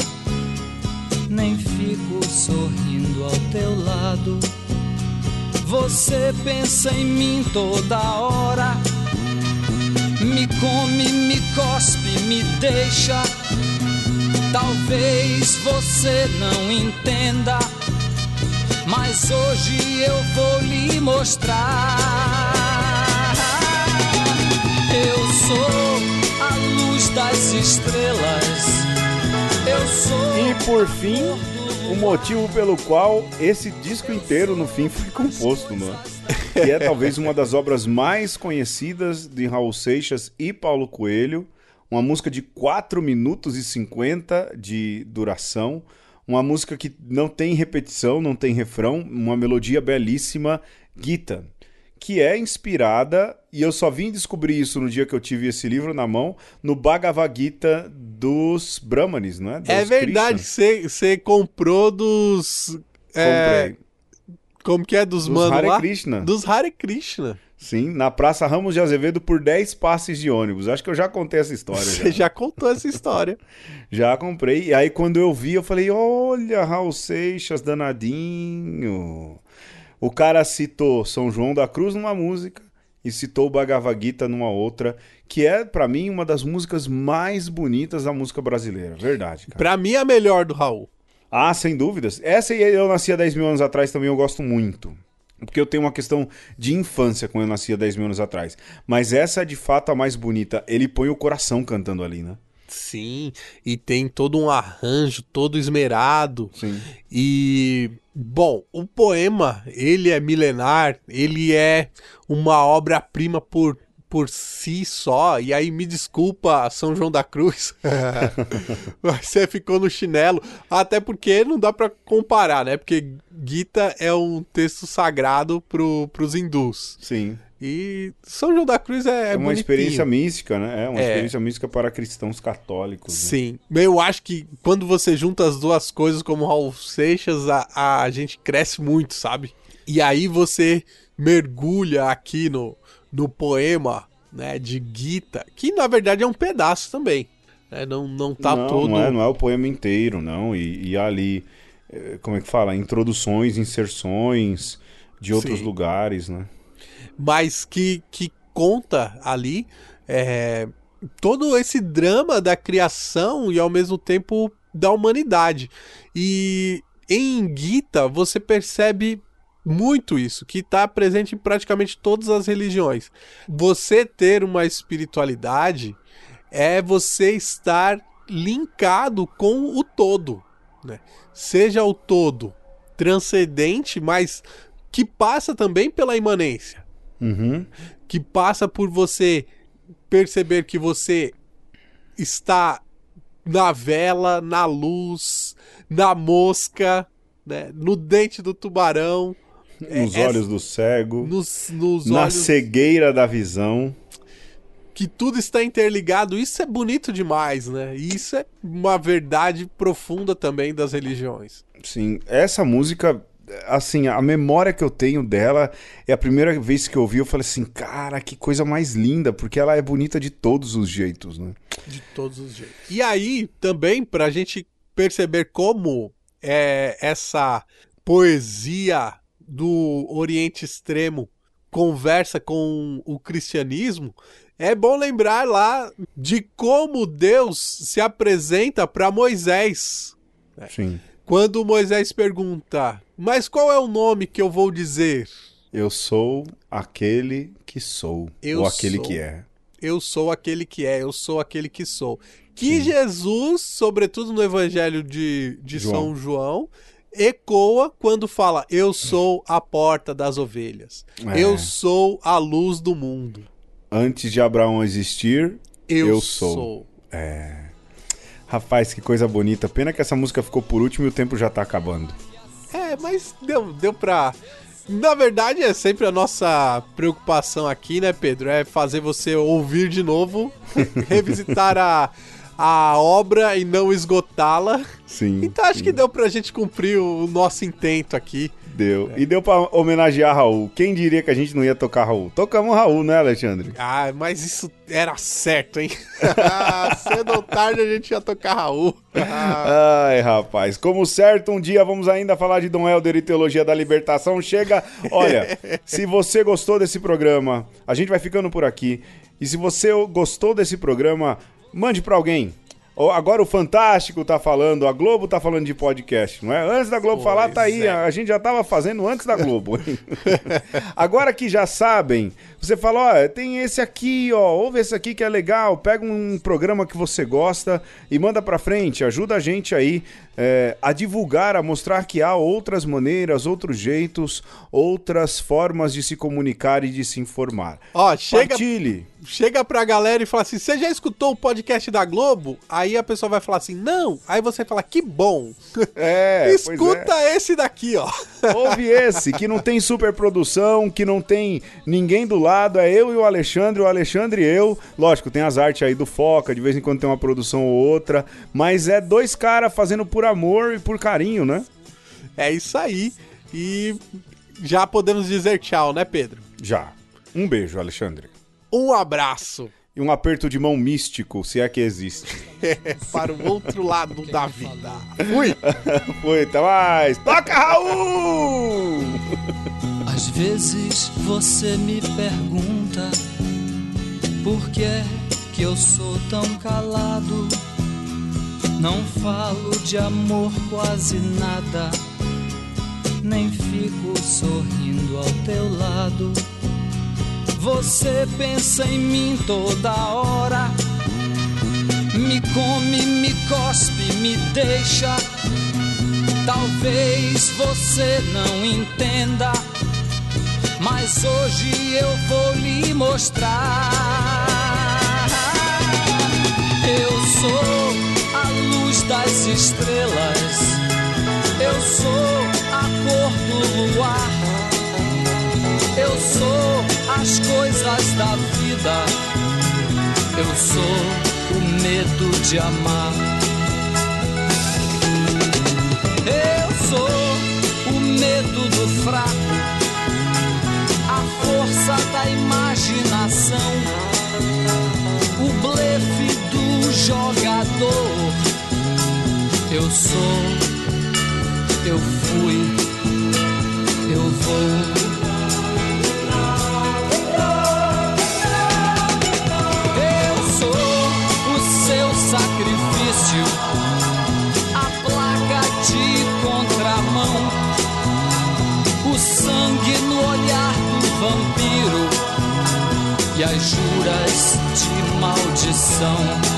S3: nem fico sorrindo ao teu lado. Você pensa em mim toda hora, me come, me cospe, me deixa. Talvez você não entenda, mas hoje eu vou lhe mostrar. Eu sou a luz das estrelas. Eu sou.
S1: E por fim, o motivo pelo qual esse disco inteiro no fim foi composto, não é? Que é talvez uma das obras mais conhecidas de Raul Seixas e Paulo Coelho. Uma música de 4 minutos e 50 de duração. Uma música que não tem repetição, não tem refrão. Uma melodia belíssima, Gita. Que é inspirada, e eu só vim descobrir isso no dia que eu tive esse livro na mão, no Bhagavad Gita dos Brahmanes, não é? Dos
S2: é verdade, você comprou dos. é, como que é? Dos,
S1: Dos
S2: mano
S1: Hare
S2: lá?
S1: Krishna.
S2: Dos Hare Krishna.
S1: Sim, na Praça Ramos de Azevedo por 10 passes de ônibus. Acho que eu já contei essa história.
S2: Você
S1: Já.
S2: já contou essa história.
S1: já comprei. E aí, quando eu vi, eu falei: Olha, Raul Seixas, danadinho. O cara citou São João da Cruz numa música e citou o Bhagavad Gita numa outra, que é, pra mim, uma das músicas mais bonitas da música brasileira. Verdade, cara.
S2: Pra mim, é a melhor do Raul.
S1: Ah, sem dúvidas. Essa e eu nasci há 10 mil anos atrás também eu gosto muito. Porque eu tenho uma questão de infância quando eu nasci há 10 mil anos atrás. Mas essa é de fato a mais bonita. Ele põe o coração cantando ali, né?
S2: Sim, e tem todo um arranjo todo esmerado.
S1: Sim.
S2: E, bom, o poema, ele é milenar, ele é uma obra-prima por, por si só. E aí, me desculpa, São João da Cruz. Você ficou no chinelo. Até porque não dá pra comparar, né? Porque Gita é um texto sagrado pro, pros hindus.
S1: Sim.
S2: E São João da Cruz é,
S1: É, uma
S2: bonitinho.
S1: experiência mística, né? É uma
S2: É.
S1: experiência mística para cristãos católicos. né?
S2: Sim. Eu acho que quando você junta as duas coisas como Raul Seixas, a, a gente cresce muito, sabe? E aí você mergulha aqui no, no poema né, de Gita, que na verdade é um pedaço também. Né? Não, não tá
S1: não,
S2: todo.
S1: não, é, não é o poema inteiro, não. E, e ali, eh, como é que fala? Introduções, inserções de outros
S2: Sim.
S1: lugares, né?
S2: Mas que, que conta ali é, todo esse drama da criação e ao mesmo tempo da humanidade. E em Gita você percebe muito isso, que está presente em praticamente todas as religiões. Você ter uma espiritualidade é você estar linkado com o todo, né? Seja o todo transcendente, mas que passa também pela imanência
S1: Uhum.
S2: que passa por você perceber que você está na vela, na luz, na mosca, né, no dente do tubarão, É,
S1: Nos
S2: essa-
S1: olhos do cego,
S2: nos, nos
S1: na
S2: olhos.
S1: cegueira da visão.
S2: que tudo está interligado. Isso é bonito demais, né? E isso é uma verdade profunda também das religiões.
S1: Sim, essa música, assim, a memória que eu tenho dela é a primeira vez que eu ouvi, eu falei assim, cara, que coisa mais linda, porque ela é bonita de todos os jeitos, né?
S2: De todos os jeitos. E aí, também, pra gente perceber como é, essa poesia do Oriente Extremo conversa com o cristianismo, é bom lembrar lá de como Deus se apresenta para Moisés.
S1: Sim.
S2: Quando Moisés pergunta: Mas qual é o nome que eu vou dizer?
S1: Eu sou aquele que sou.
S2: Eu
S1: ou aquele
S2: sou.
S1: que é.
S2: Eu sou aquele que é, eu sou aquele que sou. Que Jesus, sobretudo no Evangelho de, de
S1: João.
S2: São João, ecoa quando fala: Eu sou a porta das ovelhas.
S1: É.
S2: Eu sou a luz do mundo.
S1: Antes de Abraão existir,
S2: Eu,
S1: Eu sou. rapaz, que coisa bonita. Pena que essa música ficou por último e o tempo já tá acabando.
S2: É, mas deu, deu pra. Na verdade, é sempre a nossa preocupação aqui, né, Pedro? É fazer você ouvir de novo, revisitar a, a obra e não esgotá-la.
S1: Sim.
S2: Então acho que deu pra gente cumprir o nosso intento aqui.
S1: Deu. E deu pra homenagear Raul. Quem diria que a gente não ia tocar Raul? Tocamos Raul, né, Alexandre?
S2: Ah, mas isso era certo, hein? Cedo ou tarde a gente ia tocar Raul.
S1: Ai, rapaz. Como certo, um dia vamos ainda falar de Dom Helder e Teologia da Libertação. Chega. Olha, se você gostou desse programa, a gente vai ficando por aqui. E se você gostou desse programa, mande pra alguém. Agora o Fantástico tá falando, a Globo tá falando de podcast, não é? Antes da Globo falar, tá aí.
S2: é.
S1: A gente já tava fazendo antes da Globo. Agora que já sabem, você fala, ó, tem esse aqui, ó, ouve esse aqui que é legal, pega um programa que você gosta e manda pra frente, ajuda a gente aí é, a divulgar, a mostrar que há outras maneiras, outros jeitos, outras formas de se comunicar e de se informar.
S2: Ó, chega,
S1: Partilhe.
S2: chega pra galera e fala assim: você já escutou o podcast da Globo? Aí a pessoa vai falar assim: não. Aí você fala: que bom.
S1: É, pois é.
S2: Escuta esse daqui, ó.
S1: Ouve esse, que não tem superprodução, que não tem ninguém do lado, é eu e o Alexandre, o Alexandre e eu. Lógico, tem as artes aí do Foca, de vez em quando tem uma produção ou outra, mas é dois caras fazendo por amor e por carinho, né?
S2: É isso aí. E já podemos dizer tchau, né, Pedro?
S1: Já. Um beijo, Alexandre.
S2: Um abraço
S1: E um aperto de mão místico, se é que existe.
S2: para o outro lado da vida. Fui!
S1: Foi, até mais. Toca, Raul!
S4: Às vezes você me pergunta por que é que eu sou tão calado. Não falo de amor quase nada, nem fico sorrindo ao teu lado. Você pensa em mim toda hora, me come, me cospe, me deixa. Talvez você não entenda, mas hoje eu vou lhe mostrar. Eu sou luz das estrelas, eu sou a cor do luar, eu sou as coisas da vida, eu sou o medo de amar. Eu sou o medo do fraco, a força da imaginação, o blefe do jogador. Eu sou, eu fui, eu vou. Eu sou o seu sacrifício a placa de contramão, o sangue no olhar do vampiro e as juras de maldição.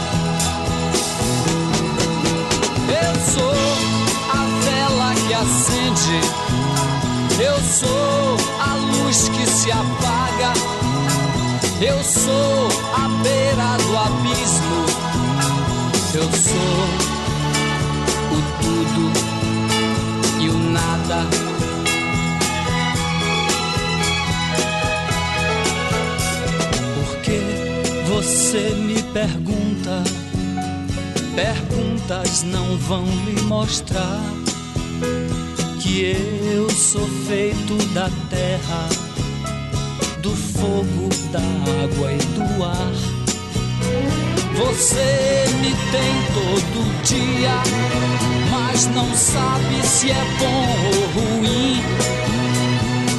S4: Eu sou a luz que se apaga, eu sou a beira do abismo, eu sou o tudo e o nada. Porque você Você me pergunta, perguntas não vão lhe mostrar que eu sou feito da terra, do fogo, da água e do ar. Você me tem todo dia, mas não sabe se é bom ou ruim.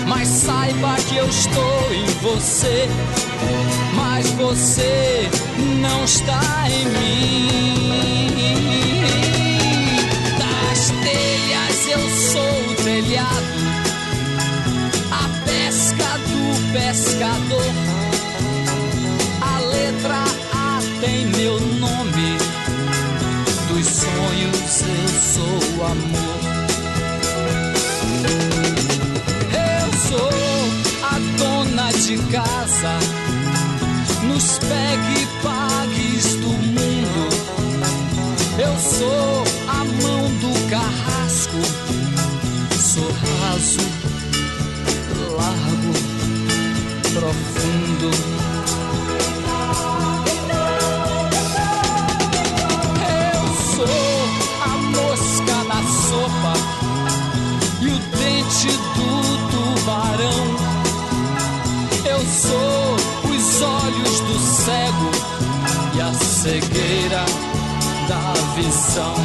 S4: Mas saiba que eu estou em você, mas você não está em mim. Telhado, a pesca do pescador, a letra A tem meu nome, dos sonhos eu sou o amor. Eu sou a dona de casa, raso, largo, profundo. Eu sou a mosca na sopa e o dente do tubarão. Eu sou os olhos do cego e a cegueira da visão.